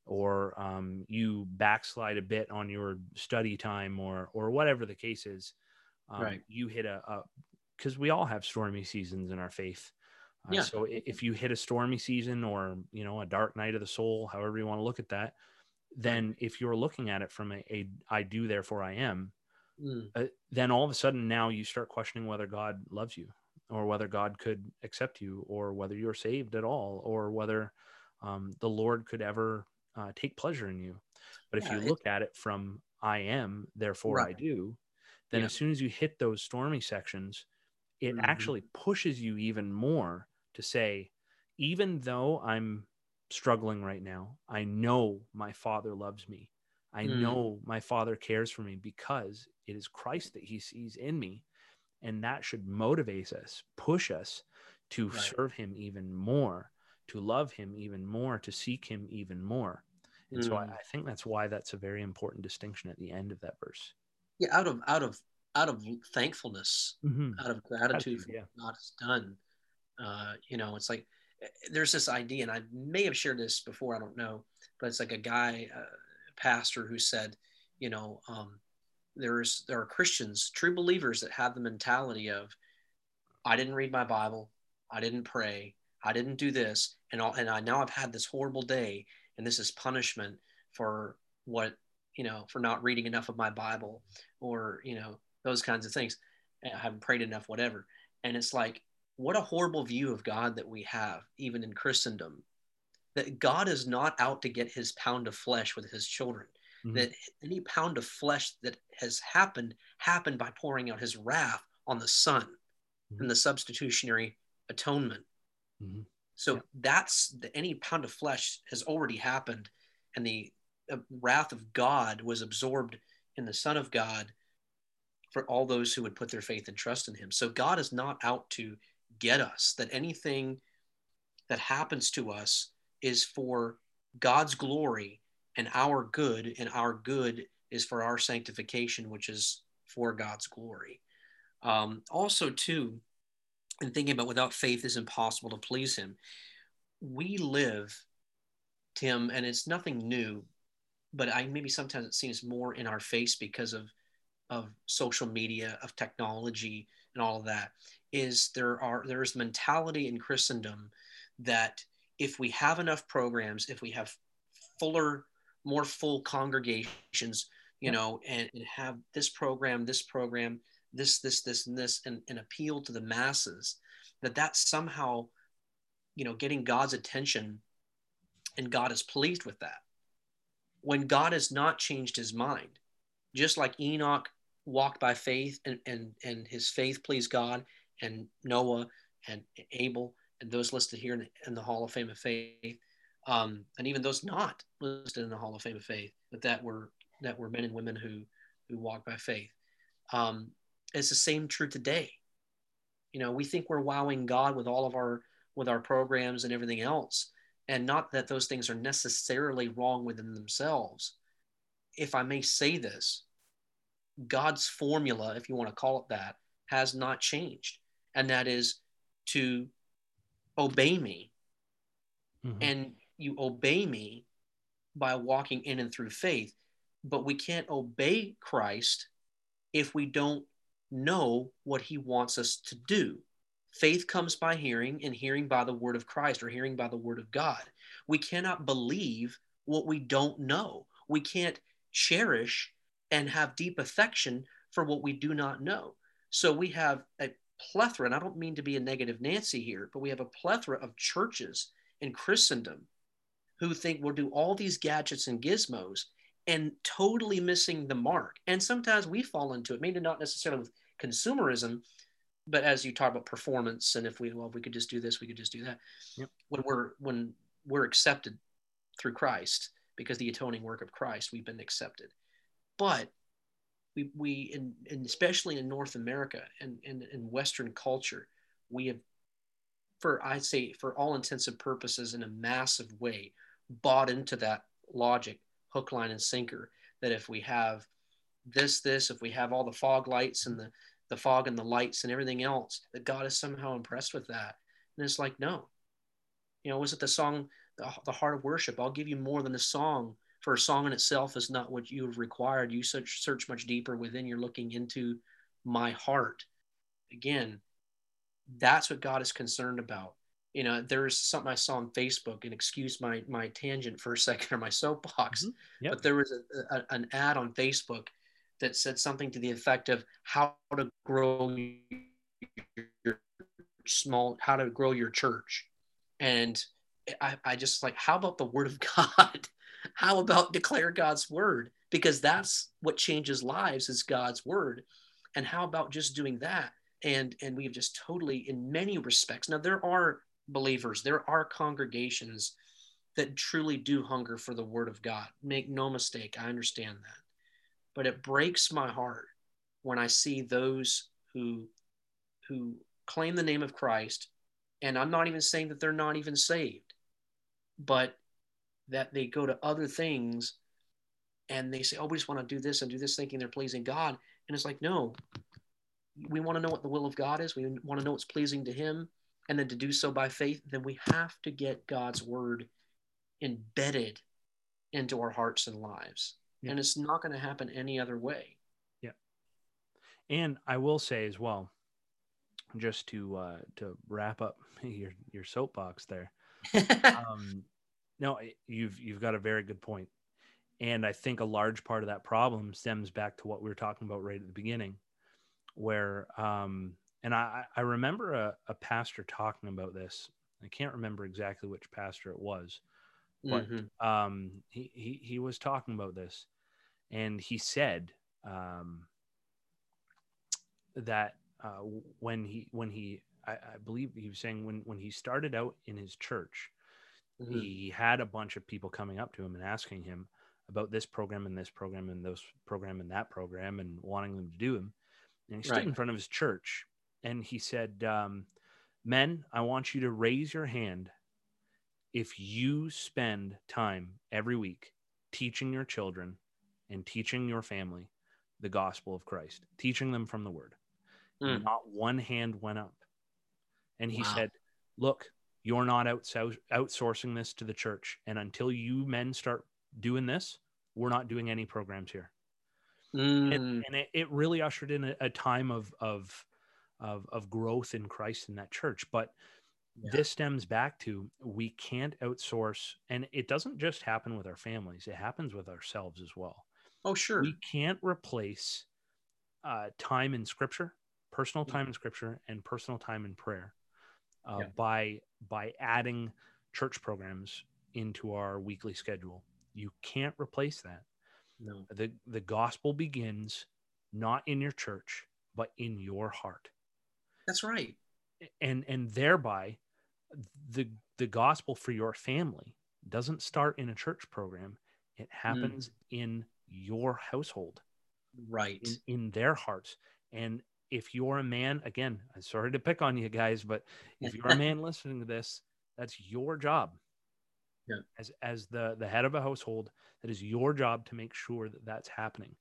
or um, you backslide a bit on your study time or, or whatever the case is. Um, Right. You hit a, a, cause we all have stormy seasons in our faith. Uh, Yeah. So if you hit a stormy season or you know a dark night of the soul, however you want to look at that, then if you're looking at it from a, a I do therefore I am, Mm. uh, then all of a sudden now you start questioning whether God loves you or whether God could accept you or whether you're saved at all or whether um, the Lord could ever uh, take pleasure in you. But if Yeah, you it- look at it from I am, therefore I do, then Yeah. as soon as you hit those stormy sections, it Mhm. actually pushes you even more to say, even though I'm struggling right now, I know my Father loves me. I Mm. know my Father cares for me because it is Christ that He sees in me. And that should motivate us, push us to Right. serve Him even more, to love Him even more, to seek Him even more. And so I, Mm. I think that's why that's a very important distinction at the end of that verse. Yeah, out of out of out of thankfulness, Mm-hmm. out of gratitude for yeah. what God has done. Uh, you know, it's like eh, there's this idea, and I may have shared this before, I don't know, but it's like a guy, uh, pastor, who said, you know, um, there's there are Christians, true believers, that have the mentality of, I didn't read my Bible, I didn't pray, I didn't do this, and all, and I now I've had this horrible day, and this is punishment for what you know for not reading enough of my Bible, or you know those kinds of things. I haven't prayed enough, whatever. And it's like, what a horrible view of God that we have, even in Christendom. That God is not out to get his pound of flesh with his children. Mhm. That any pound of flesh that has happened happened by pouring out his wrath on the Son mm-hmm. and the substitutionary atonement. Mm-hmm. So yeah. that's the, any pound of flesh has already happened, and the uh, wrath of God was absorbed in the Son of God for all those who would put their faith and trust in Him. So God is not out to get us. That anything that happens to us is for God's glory and our good, and our good is for our sanctification, which is for God's glory. Um, also, too, in thinking about without faith is impossible to please Him, we live, Tim, and it's nothing new, but I maybe sometimes it seems more in our face because of of social media, of technology, and all of that. Is there are there is mentality in Christendom that if we have enough programs, if we have fuller, more full congregations, you know, and, and have this program, this program, this, this, this, and this, and, and appeal to the masses, that that's somehow, you know, getting God's attention and God is pleased with that. When God has not changed his mind, just like Enoch walked by faith and, and, and his faith pleased God, and Noah and Abel and those listed here in the, in the Hall of Fame of Faith, um, and even those not listed in the Hall of Fame of Faith, but that were that were men and women who who walk by faith. Um, it's the same true today. You know, we think we're wowing God with all of our with our programs and everything else, and not that those things are necessarily wrong within themselves. If I may say this, God's formula, if you want to call it that, has not changed, and that is to obey me. Mm-hmm. And you obey me by walking in and through faith. But we can't obey Christ if we don't know what he wants us to do. Faith comes by hearing, and hearing by the word of Christ or hearing by the word of God. We cannot believe what we don't know. We can't cherish and have deep affection for what we do not know. So we have a plethora, and I don't mean to be a negative Nancy here, but we have a plethora of churches in Christendom who think we'll do all these gadgets and gizmos and totally missing the mark. And sometimes we fall into it, maybe not necessarily with consumerism, but as you talk about performance, and if we well, if we could just do this, we could just do that. Yep. When we're when we're accepted through Christ, because the atoning work of Christ, we've been accepted. But we, we in, in especially in North America and in, in Western culture, we have, for I'd say, for all intents and purposes, in a massive way, bought into that logic, hook, line, and sinker. That if we have this, this, if we have all the fog lights and the the fog and the lights and everything else, that God is somehow impressed with that. And it's like, no. You know, was it the song, the, the heart of worship? I'll give you more than a song for a song in itself is not what you have required. You search, search much deeper within. You're looking into my heart. Again, that's what God is concerned about. You know, there's something I saw on Facebook, and excuse my my tangent for a second or my soapbox, mm-hmm. yep. but there was a, a, an ad on Facebook that said something to the effect of how to grow your small, how to grow your church, and I, I just like, how about the Word of God? How about declare God's word? Because that's what changes lives is God's word. And how about just doing that? And and we've just totally, in many respects. Now there are believers, there are congregations that truly do hunger for the word of God. Make no mistake, I understand that. But it breaks my heart when I see those who who claim the name of Christ, and I'm not even saying that they're not even saved, but that they go to other things and they say, oh, we just want to do this and do this, thinking they're pleasing God. And it's like, no, we want to know what the will of God is. We want to know what's pleasing to Him. And then to do so by faith, then we have to get God's word embedded into our hearts and lives. Yeah. And it's not going to happen any other way. Yeah. And I will say as well, just to uh, to wrap up your your soapbox there, um, no, you've you've got a very good. And I think a large part of that problem stems back to what we were talking about right at the beginning, where um, and I, I remember a, a pastor talking about this. I can't remember exactly which pastor it was, but mm-hmm. um, he, he he was talking about this, and he said um, that uh, when he when he I, I, believe he was saying when when he started out in his church, mm-hmm. he had a bunch of people coming up to him and asking him about this program and this program and this program and that program and wanting them to do them. And he stood right. in front of his church and he said, um, "Men, I want you to raise your hand if you spend time every week teaching your children and teaching your family the gospel of Christ, teaching them from the word. Mm. Not one hand went up. And he wow. said, Look, you're not outsourcing this to the church. And until you men start doing this, we're not doing any programs here. Mm. And, and it, it, really ushered in a, a time of, of, of, of growth in Christ in that church. But yeah. this stems back to we can't outsource and it doesn't just happen with our families it happens with ourselves as well. Oh sure. We can't replace uh, time in scripture personal time in scripture and personal time in prayer uh, yeah. by by adding church programs into our weekly schedule. You can't replace that. No. The the gospel begins not in your church but in your heart that's right. And and thereby the the gospel for your family doesn't start in a church program. It mm. happens mm. in your household. Right. In, in, their hearts. And if you're a man again i'm sorry to pick on you guys but if you're a man listening to this that's your job. Yeah. as as the the head of a household that is your job to make sure that that's happening.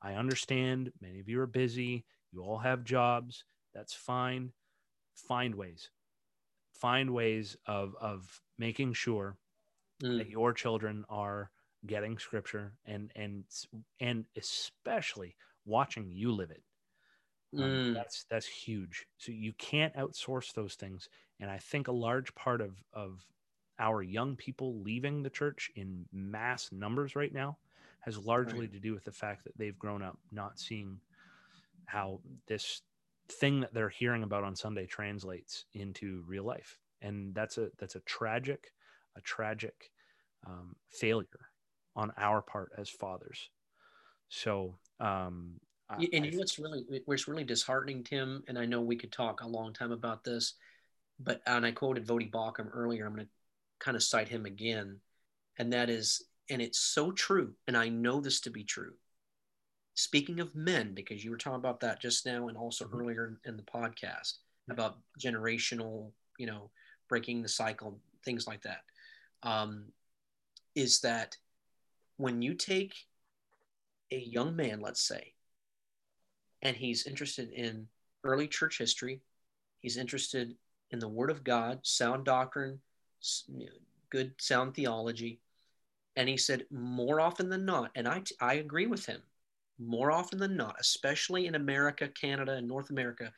I understand many of you are busy. You all have jobs that's fine find ways find ways of of making sure mm. that your children are getting scripture and and and especially watching you live it um, mm. that's that's huge so you can't outsource those things and i think a large part of of our young people leaving the church in mass numbers right now has largely right. to do with the fact that they've grown up not seeing how this thing that they're hearing about on Sunday translates into real life, and that's a that's a tragic, a tragic um, failure on our part as fathers. So, um, I, and you know what's really what's really disheartening, Tim, and I know we could talk a long time about this, but and I quoted Voddie Baucham earlier. I'm going to kind of cite him again, and that is, and it's so true, and I know this to be true Speaking of men, because you were talking about that just now and also mm-hmm. earlier in the podcast about generational, you know, breaking the cycle, things like that, um, is that when you take a young man, let's say, and he's interested in early church history, he's interested in the Word of God, sound doctrine, good sound theology, and he said more often than not, and I, I agree with him more often than not, especially in America, Canada, and North America,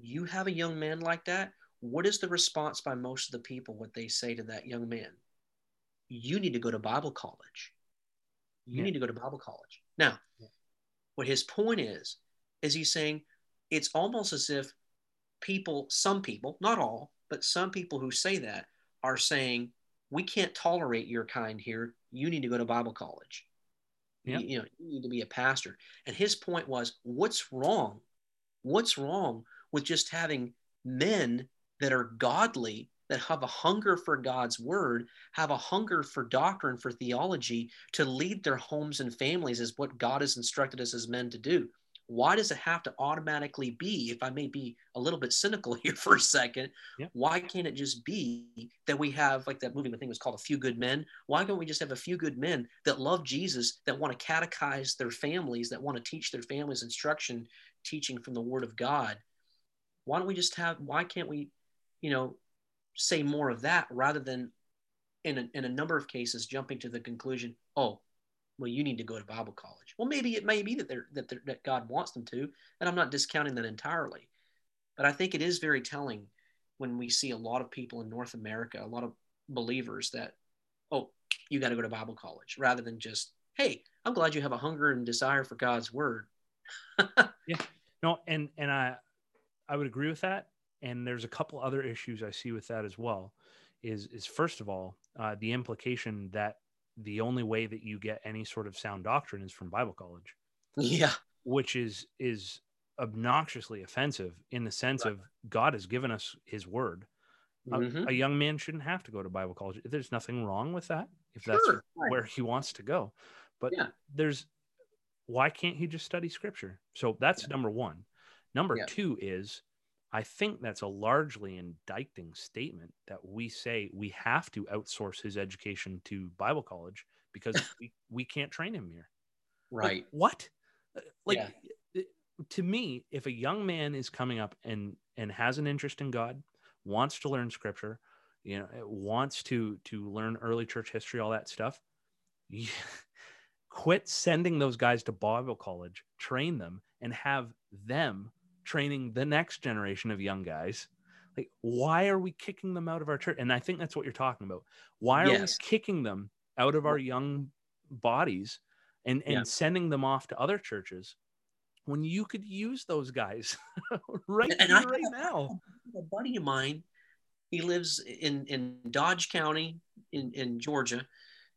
you have a young man like that. What is the response by most of the people? What they say to that young man? You need to go to Bible college. You yeah. need to go to Bible college. Now, yeah. what his point is, is he's saying it's almost as if people, some people, not all, but some people who say that are saying, we can't tolerate your kind here. You need to go to Bible college. Yep. You, you know, you need to be a pastor. And his point was, what's wrong? What's wrong with just having men that are godly, that have a hunger for God's word, have a hunger for doctrine, for theology, to lead their homes and families is what God has instructed us as men to do why does it have to automatically be if i may be a little bit cynical here for a second yeah. why can't it just be that we have like that movie i think was called a few good men why don't we just have a few good men that love jesus that want to catechize their families that want to teach their families instruction teaching from the word of god why don't we just have why can't we you know say more of that rather than in a, in a number of cases jumping to the conclusion oh well, you need to go to Bible college. Well, maybe it may be that they're, that, they're, that God wants them to, and I'm not discounting that entirely. But I think it is very telling when we see a lot of people in North America, a lot of believers that, oh, you got to go to Bible college, rather than just, hey, I'm glad you have a hunger and desire for God's word. yeah, no, and and I I would agree with that. And there's a couple other issues I see with that as well. Is is first of all uh, the implication that the only way that you get any sort of sound doctrine is from Bible college. Yeah. Which is is obnoxiously offensive in the sense Right. of God has given us His Word. A- Mhm. A, young man shouldn't have to go to Bible college. There's nothing wrong with that if that's right. where he wants to go. But Yeah. there's why can't he just study Scripture? So that's Yeah. number one. Number Yeah. two is I think that's a largely indicting statement that we say we have to outsource his education to Bible college because we, we can't train him here. Like, Right. what? Uh, Like Yeah. to me, if a young man is coming up and and has an interest in God, wants to learn scripture, you know, uh, wants to to learn early church history, all that stuff, quit sending those guys to Bible college, train them and have them training the next generation of young guys. Like, why are we kicking them out of our church? And I think that's what you're talking about. Why are Yes. we kicking them out of our young bodies and and Yeah. sending them off to other churches when you could use those guys right And here, I- right now? a buddy of mine he lives in in dodge county in in georgia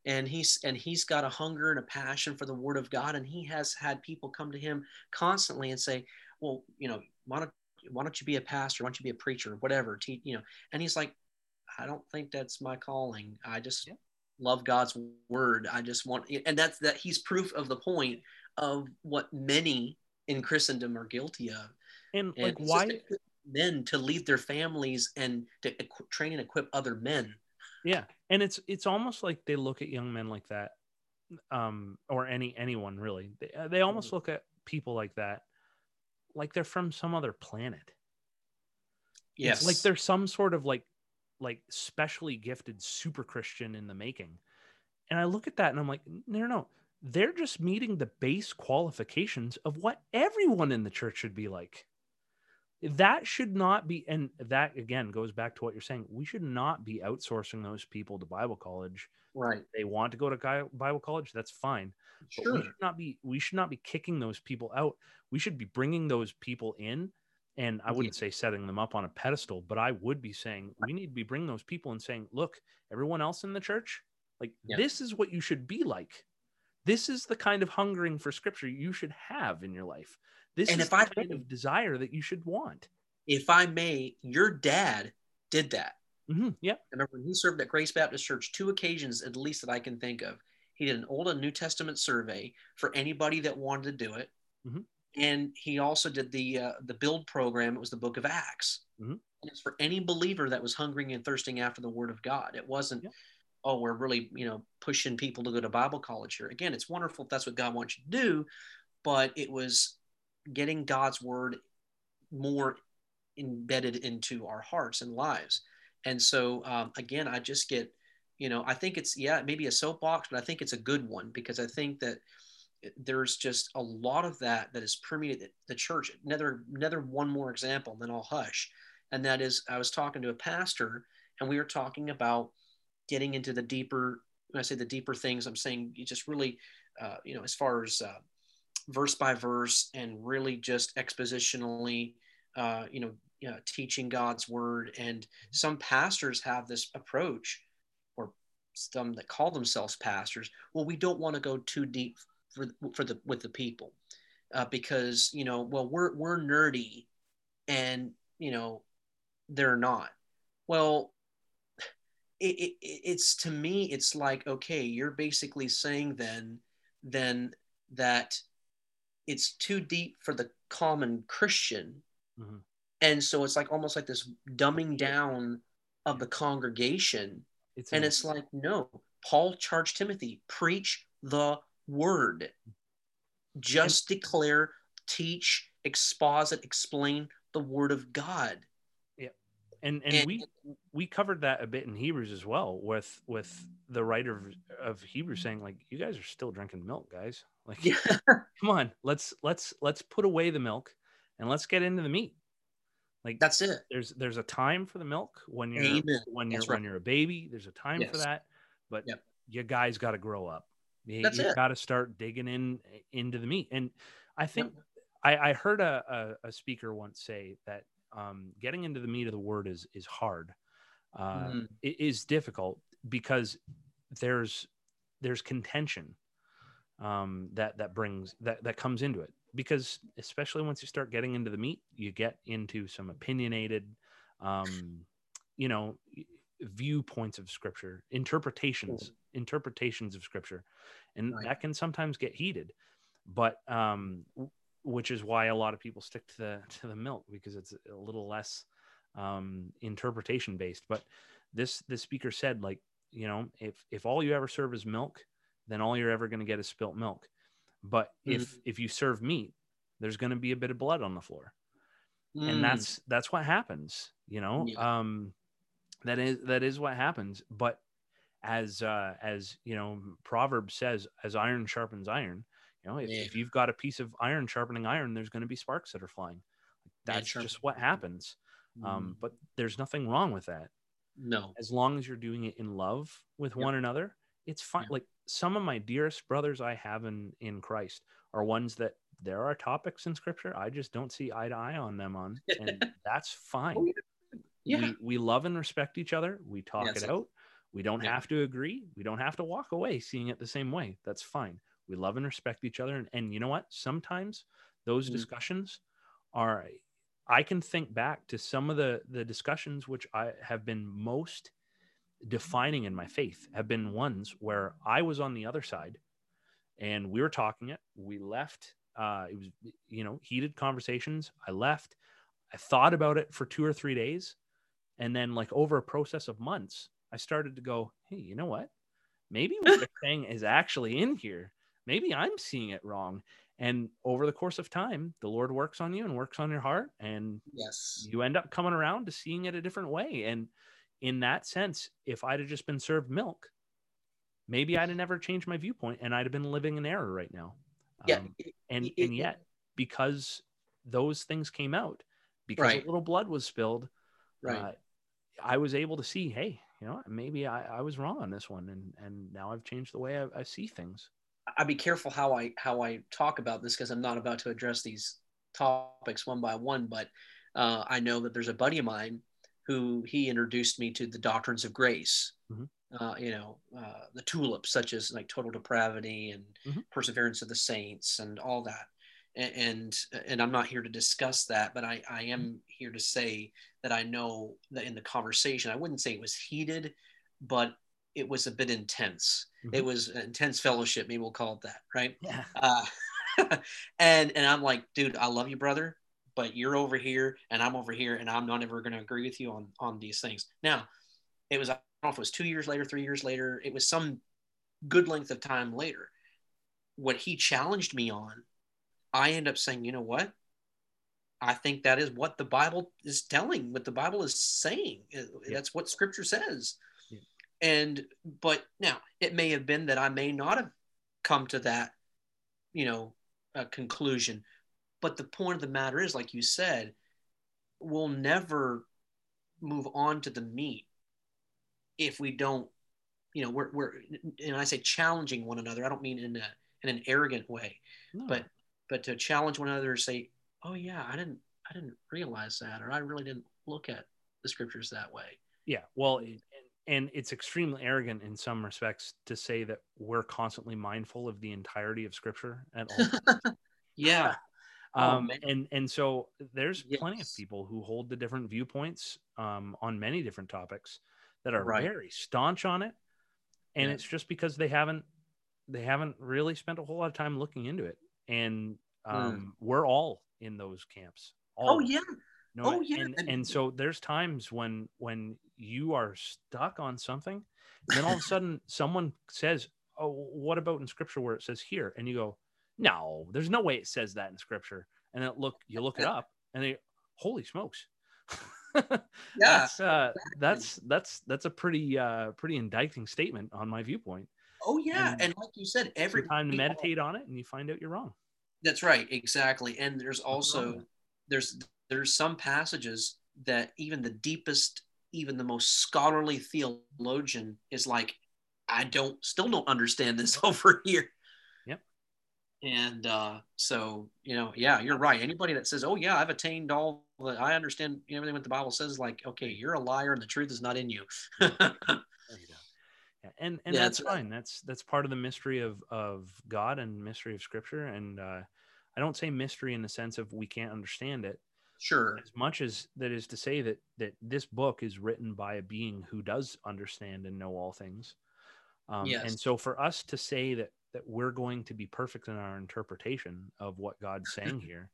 and he's and he's got a hunger and a passion for the word of god and he has had people come to him constantly and say well you know why don't why don't you be a pastor why don't you be a preacher whatever te- you know and he's like i don't think that's my calling i just Yeah. love god's word i just want and that's that he's proof of the point of what many in christendom are guilty of And and like, why? men to lead their families and to equ- train and equip other men Yeah, and it's it's almost like they look at young men like that, um, or any anyone really. They, they almost look at people like that, like they're from some other planet. yes It's like they're some sort of like like specially gifted super Christian in the making. And I look at that and I'm like, no, no, no. They're just meeting the base qualifications of what everyone in the church should be like. That should not be, and that again goes back to what you're saying. We should not be outsourcing those people to Bible college. right They want to go to Bible college, that's fine. But we sure should not be we should not be kicking those people out. We should be bringing those people in and I wouldn't say setting them up on a pedestal, but I would be saying we need to be bringing those people and saying, look, everyone else in the church, like Yeah. this is what you should be like. This is the kind of hungering for scripture you should have in your life. This And is if the I kind of desire that you should want. if i may your dad did that Mhm, Yeah. I remember when he served at grace baptist church two occasions at least that i can think of he did an old and new testament survey for anybody that wanted to do it Mhm. and he also did the uh, the build program it was the book of acts Mhm. and it's for any believer that was hungering and thirsting after the word of god it wasn't Yeah. oh we're really you know pushing people to go to bible college here again it's wonderful if that's what god wants you to do but it was getting god's word more embedded into our hearts and lives. And so um, again i just get you know i think it's yeah maybe a soapbox but i think it's a good one because i think that there's just a lot of that that is permeated the church. Another another one more example and then i'll hush. And that is i was talking to a pastor and we were talking about getting into the deeper when i say the deeper things i'm saying you just really uh, you know as far as uh, verse by verse and really just expositionally uh, you know you know, teaching God's word. And some pastors have this approach, or some that call themselves pastors. Well, we don't want to go too deep for for the with the people uh, because you know, well, we're we're nerdy, and you know, they're not. Well, it, it, it's to me, it's like okay, you're basically saying then then that it's too deep for the common Christian. Mhm. And so it's like almost like this dumbing down of the congregation. It's And an- it's like, no, Paul charged Timothy, preach the word. Just declare, teach, exposit, explain the word of God. and and and- we we covered that a bit in Hebrews as well with with the writer of, of Hebrews saying like you guys are still drinking milk guys like Yeah. come on let's let's let's put away the milk and let's get into the meat like That's it. there's there's a time for the milk when you're Amen. when you're right. when you're a baby there's a time for that but Yep. you guys got to grow up you, That's you got to start digging in into the meat and i think Yep. I, I heard a, a, a speaker once say that um, getting into the meat of the word is is hard uh, Mhm. it is difficult because there's there's contention um, that that brings that that comes into it because especially once you start getting into the meat, you get into some opinionated, um, you know, viewpoints of scripture, interpretations, interpretations of scripture, and Right. that can sometimes get heated. But um, which is why a lot of people stick to the to the milk because it's a little less um, interpretation based. But this this speaker said like you know if if all you ever serve is milk, then all you're ever going to get is spilt milk. But if if you serve meat, there's going to be a bit of blood on the floor Mm, and that's that's what happens you know Yeah. um that is that is what happens but as uh as you know proverb says as iron sharpens iron you know if, Yeah. if you've got a piece of iron sharpening iron there's going to be sparks that are flying that's just what happens um but there's nothing wrong with that no. as long as you're doing it in love with Yep. one another it's fine Yep. like some of my dearest brothers i have in in christ are ones that there are topics in scripture i just don't see eye to eye on them on and that's fine Oh, Yeah. we, we love and respect each other we talk Yes. it out we don't Yeah. have to agree we don't have to walk away seeing it the same way that's fine we love and respect each other and, and you know what sometimes those Mm. discussions are i can think back to some of the the discussions which i have been most defining in my faith have been ones where i was on the other side and we were talking it. We left uh it was you know heated conversations. I left. I thought about it for two or three days. And then like over a process of months i started to go hey you know what? Maybe what they're saying is actually in here. Maybe i'm seeing it wrong. And over the course of time the lord works on you and works on your heart and Yes. you end up coming around to seeing it a different way. And in that sense, if I'd have just been served milk, maybe I'd have never changed my viewpoint and I'd have been living in error right now. Yeah. Um, and it- and yet, because those things came out, because Right. a little blood was spilled, Right. uh, I was able to see, hey, you know, maybe I, I was wrong on this one, and and now I've changed the way I, I see things. I'd be careful how I how I talk about this because I'm not about to address these topics one by one. But uh, I know that there's a buddy of mine who he introduced me to the doctrines of grace. Mhm. Uh, you know, uh, the tulips such as like total depravity and Mhm. perseverance of the saints and all that. And, and and I'm not here to discuss that, but I I am here to say that I know that in the conversation, I wouldn't say it was heated, but it was a bit intense. It Mhm. was an intense fellowship, maybe we'll call it that, right? Yeah. Uh, and and I'm like, dude, I love you, brother, but you're over here and I'm over here, and I'm not ever going to agree with you on on these things. Now, it was I don't know if it was two years later, three years later, it was some good length of time later. What he challenged me on, I end up saying, you know what? I think that is what the Bible is telling, what the Bible is saying. That's what Scripture says. Yeah. And but now it may have been that I may not have come to that, you know, uh, conclusion. But the point of the matter is, like you said, we'll never move on to the meat if we don't, you know, we're we're and I say challenging one another. I don't mean in a in an arrogant way, No. but but to challenge one another say, oh yeah, I didn't I didn't realize that, or I really didn't look at the scriptures that way. Yeah, well, and, and it's extremely arrogant in some respects to say that we're constantly mindful of the entirety of Scripture at all. Yeah, um, man. and and so there's plenty of people who hold the different viewpoints um, on many different topics that are Right. very staunch on it, and Yeah. it's just because they haven't they haven't really spent a whole lot of time looking into it, and um, we're all in those camps. All Hmm. oh yeah, No, Oh, yeah, and, and- and so there's times when when you are stuck on something, and then all of a sudden someone says, "Oh, what about in Scripture where it says here?" And you go, "No, there's no way it says that in Scripture." And then look, you look it up, and they, holy smokes, yeah. that's uh, that's that's that's a pretty uh, pretty indicting statement on my viewpoint. oh yeah, and and like you said, every Every time to meditate on it, and you find out you're wrong. That's right, exactly. And there's also there's there's some passages that even the deepest, even the most scholarly theologian is like, I don't still don't understand this over here. And uh, so you know, yeah, you're right. Anybody that says, "Oh yeah, I've attained all the, I understand you know everything what the Bible says," like, okay, you're a liar, and the truth is not in you. You. Yeah, and and Yeah, that's that's right. fine. That's that's part of the mystery of of God and mystery of Scripture. And uh, I don't say mystery in the sense of we can't understand it. Sure. As much as that is to say that that this book is written by a being who does understand and know all things. Um, Yes. And so for us to say that that we're going to be perfect in our interpretation of what God's saying here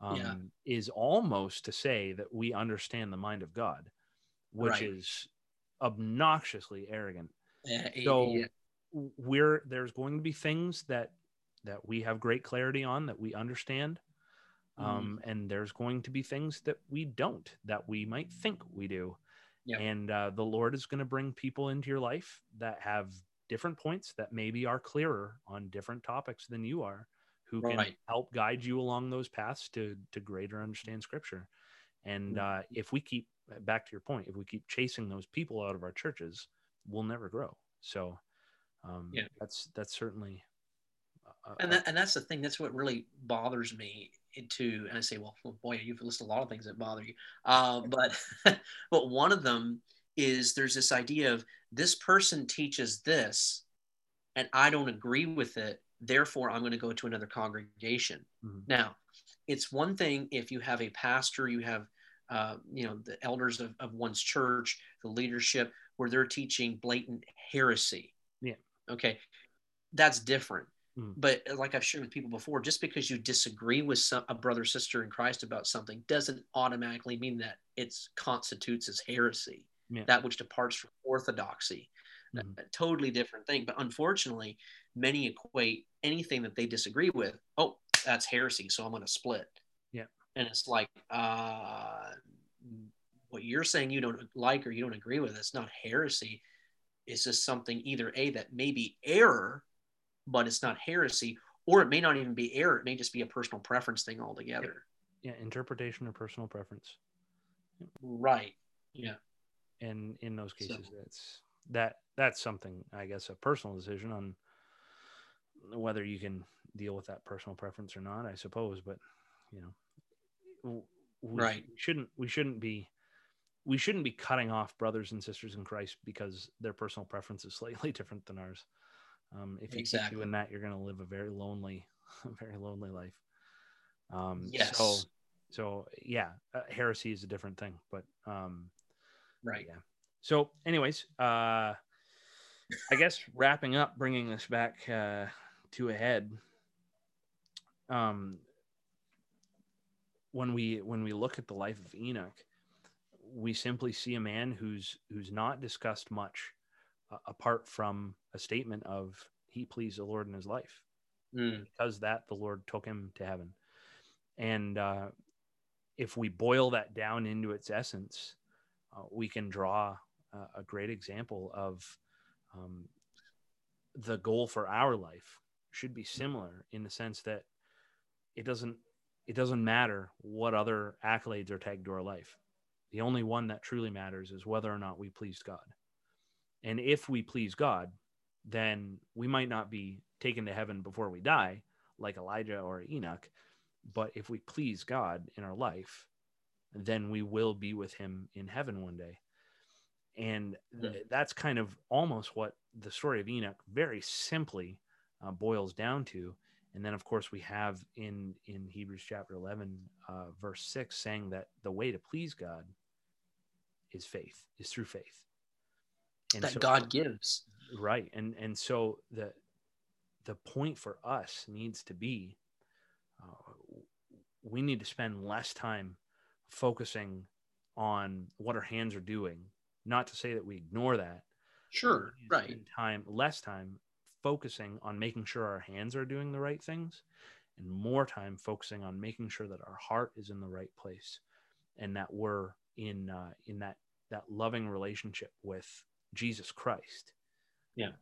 um, Yeah. is almost to say that we understand the mind of God, which Right. is obnoxiously arrogant Uh, so yeah. we're there's going to be things that that we have great clarity on that we understand um, and there's going to be things that we don't that we might think we do Yeah. and uh, the lord is going to bring people into your life that have different points that maybe are clearer on different topics than you are who can Right. help guide you along those paths to to greater understand scripture and Mm-hmm. uh, if we keep back to your point if we keep chasing those people out of our churches we'll never grow so um, Yeah. that's that's certainly uh, and that, and that's the thing. That's what really bothers me too. And I say, well, well, boy, you've listed a lot of things that bother you. Uh, but but one of them is there's this idea of this person teaches this, and I don't agree with it. Therefore, I'm going to go to another congregation. Mhm. Now, it's one thing if you have a pastor, you have uh, you know the elders of, of one's church, the leadership, where they're teaching blatant heresy. Yeah. Okay, that's different. Mhm. But uh, like I've shared with people before, just because you disagree with some, a brother sister in Christ about something doesn't automatically mean that it constitutes as heresy. Yeah. That which departs from orthodoxy, A- Mhm. a totally different thing. But unfortunately, many equate anything that they disagree with. Oh, that's heresy, so I'm going to split. Yeah. And it's like, uh, what you're saying you don't like or you don't agree with, it's not heresy. It's just something either a that may be error, but it's not heresy, or it may not even be error. It may just be a personal preference thing altogether. yeah interpretation or personal preference Right. Yeah. And in those So- cases that's that that's something i guess a personal decision on whether you can deal with that personal preference or not i suppose but you know we Right. shouldn't we shouldn't be we shouldn't be cutting off brothers and sisters in christ because their personal preference is slightly different than ours um, if you keep Exactly. doing that you're going to live a very lonely very lonely life um, Yes. so so yeah uh, heresy is a different thing but um, Right. yeah. So, anyways, uh, I guess wrapping up, bringing this back uh, to a head. Um, when we when we look at the life of Enoch, we simply see a man who's who's not discussed much, uh, apart from a statement of he pleased the Lord in his life Mm. because that the Lord took him to heaven. And uh, if we boil that down into its essence, uh, we can draw uh, a great example of um, the goal for our life should be similar in the sense that it doesn't it doesn't matter what other accolades are tagged to our life. The only one that truly matters is whether or not we pleased God. And if we please God, then we might not be taken to heaven before we die, like Elijah or Enoch. But if we please God in our life, then we will be with him in heaven one day. And th- that's kind of almost what the story of Enoch very simply uh, boils down to. And then, of course, we have in in Hebrews chapter eleven, uh, verse six, saying that the way to please God is faith, is through faith. And That so- God gives. right and and so the the point for us needs to be uh, we need to spend less time focusing on what our hands are doing not to say that we ignore that Sure. we need to Right. time less time focusing on making sure our hands are doing the right things and more time focusing on making sure that our heart is in the right place and that we're in uh, in that that loving relationship with Jesus Christ Yeah.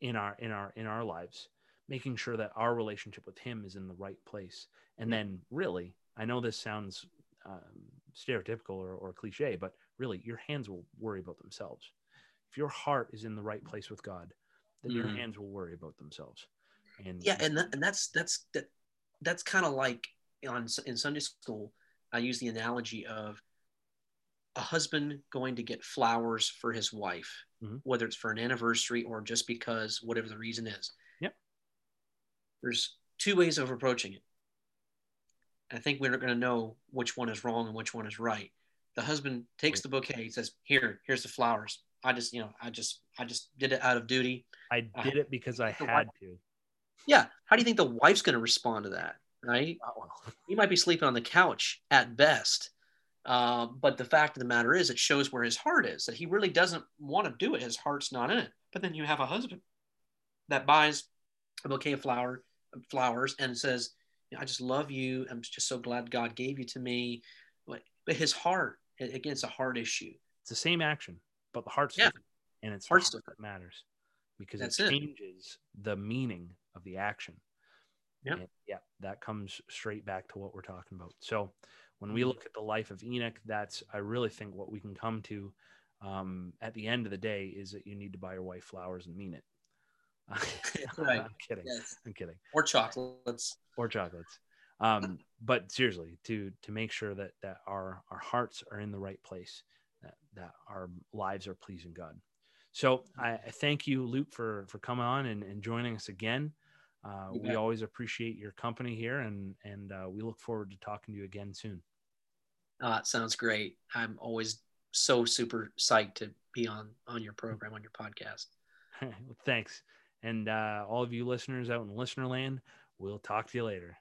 in our in our in our lives making sure that our relationship with him is in the right place and then really i know this sounds um, stereotypical or, or cliche but really your hands will worry about themselves if your heart is in the right place with god then your Mhm. hands will worry about themselves and Yeah, and that, and that's that's that that's kind of like on in Sunday school. I use the analogy of a husband going to get flowers for his wife, Mhm. whether it's for an anniversary or just because whatever the reason is. Yep. There's two ways of approaching it. I think we're going to know which one is wrong and which one is right. The husband takes the bouquet, he says, "Here, here's the flowers. I just, you know, I just, I just did it out of duty. I did it because I had wife, to." Yeah. How do you think the wife's going to respond to that? Right? Oh. He might be sleeping on the couch at best. Uh, but the fact of the matter is, it shows where his heart is. That he really doesn't want to do it. His heart's not in it. But then you have a husband that buys a bouquet of flower flowers and says, "I just love you. I'm just so glad God gave you to me." But, but his heart, again, it's a heart issue. It's the same action, but the heart's Yeah. different, and it's Heart's heart that matters because That's it it. changes the meaning of the action. Yep. And, yeah, that comes straight back to what we're talking about. So when we Mhm. look at the life of Enoch, that's I really think what we can come to um, at the end of the day is that you need to buy your wife flowers and mean it. Right. I'm kidding. Yes. I'm kidding. Or chocolates. Or chocolates. Um, but seriously, to to make sure that that our our hearts are in the right place, that that our lives are pleasing God. So I, I thank you, Luke, for for coming on and, and joining us again. Uh, we always appreciate your company here, and and uh, we look forward to talking to you again soon. Uh, sounds great. I'm always so super psyched to be on on your program on your podcast. Well, Thanks, and uh, all of you listeners out in listener land, we'll talk to you later.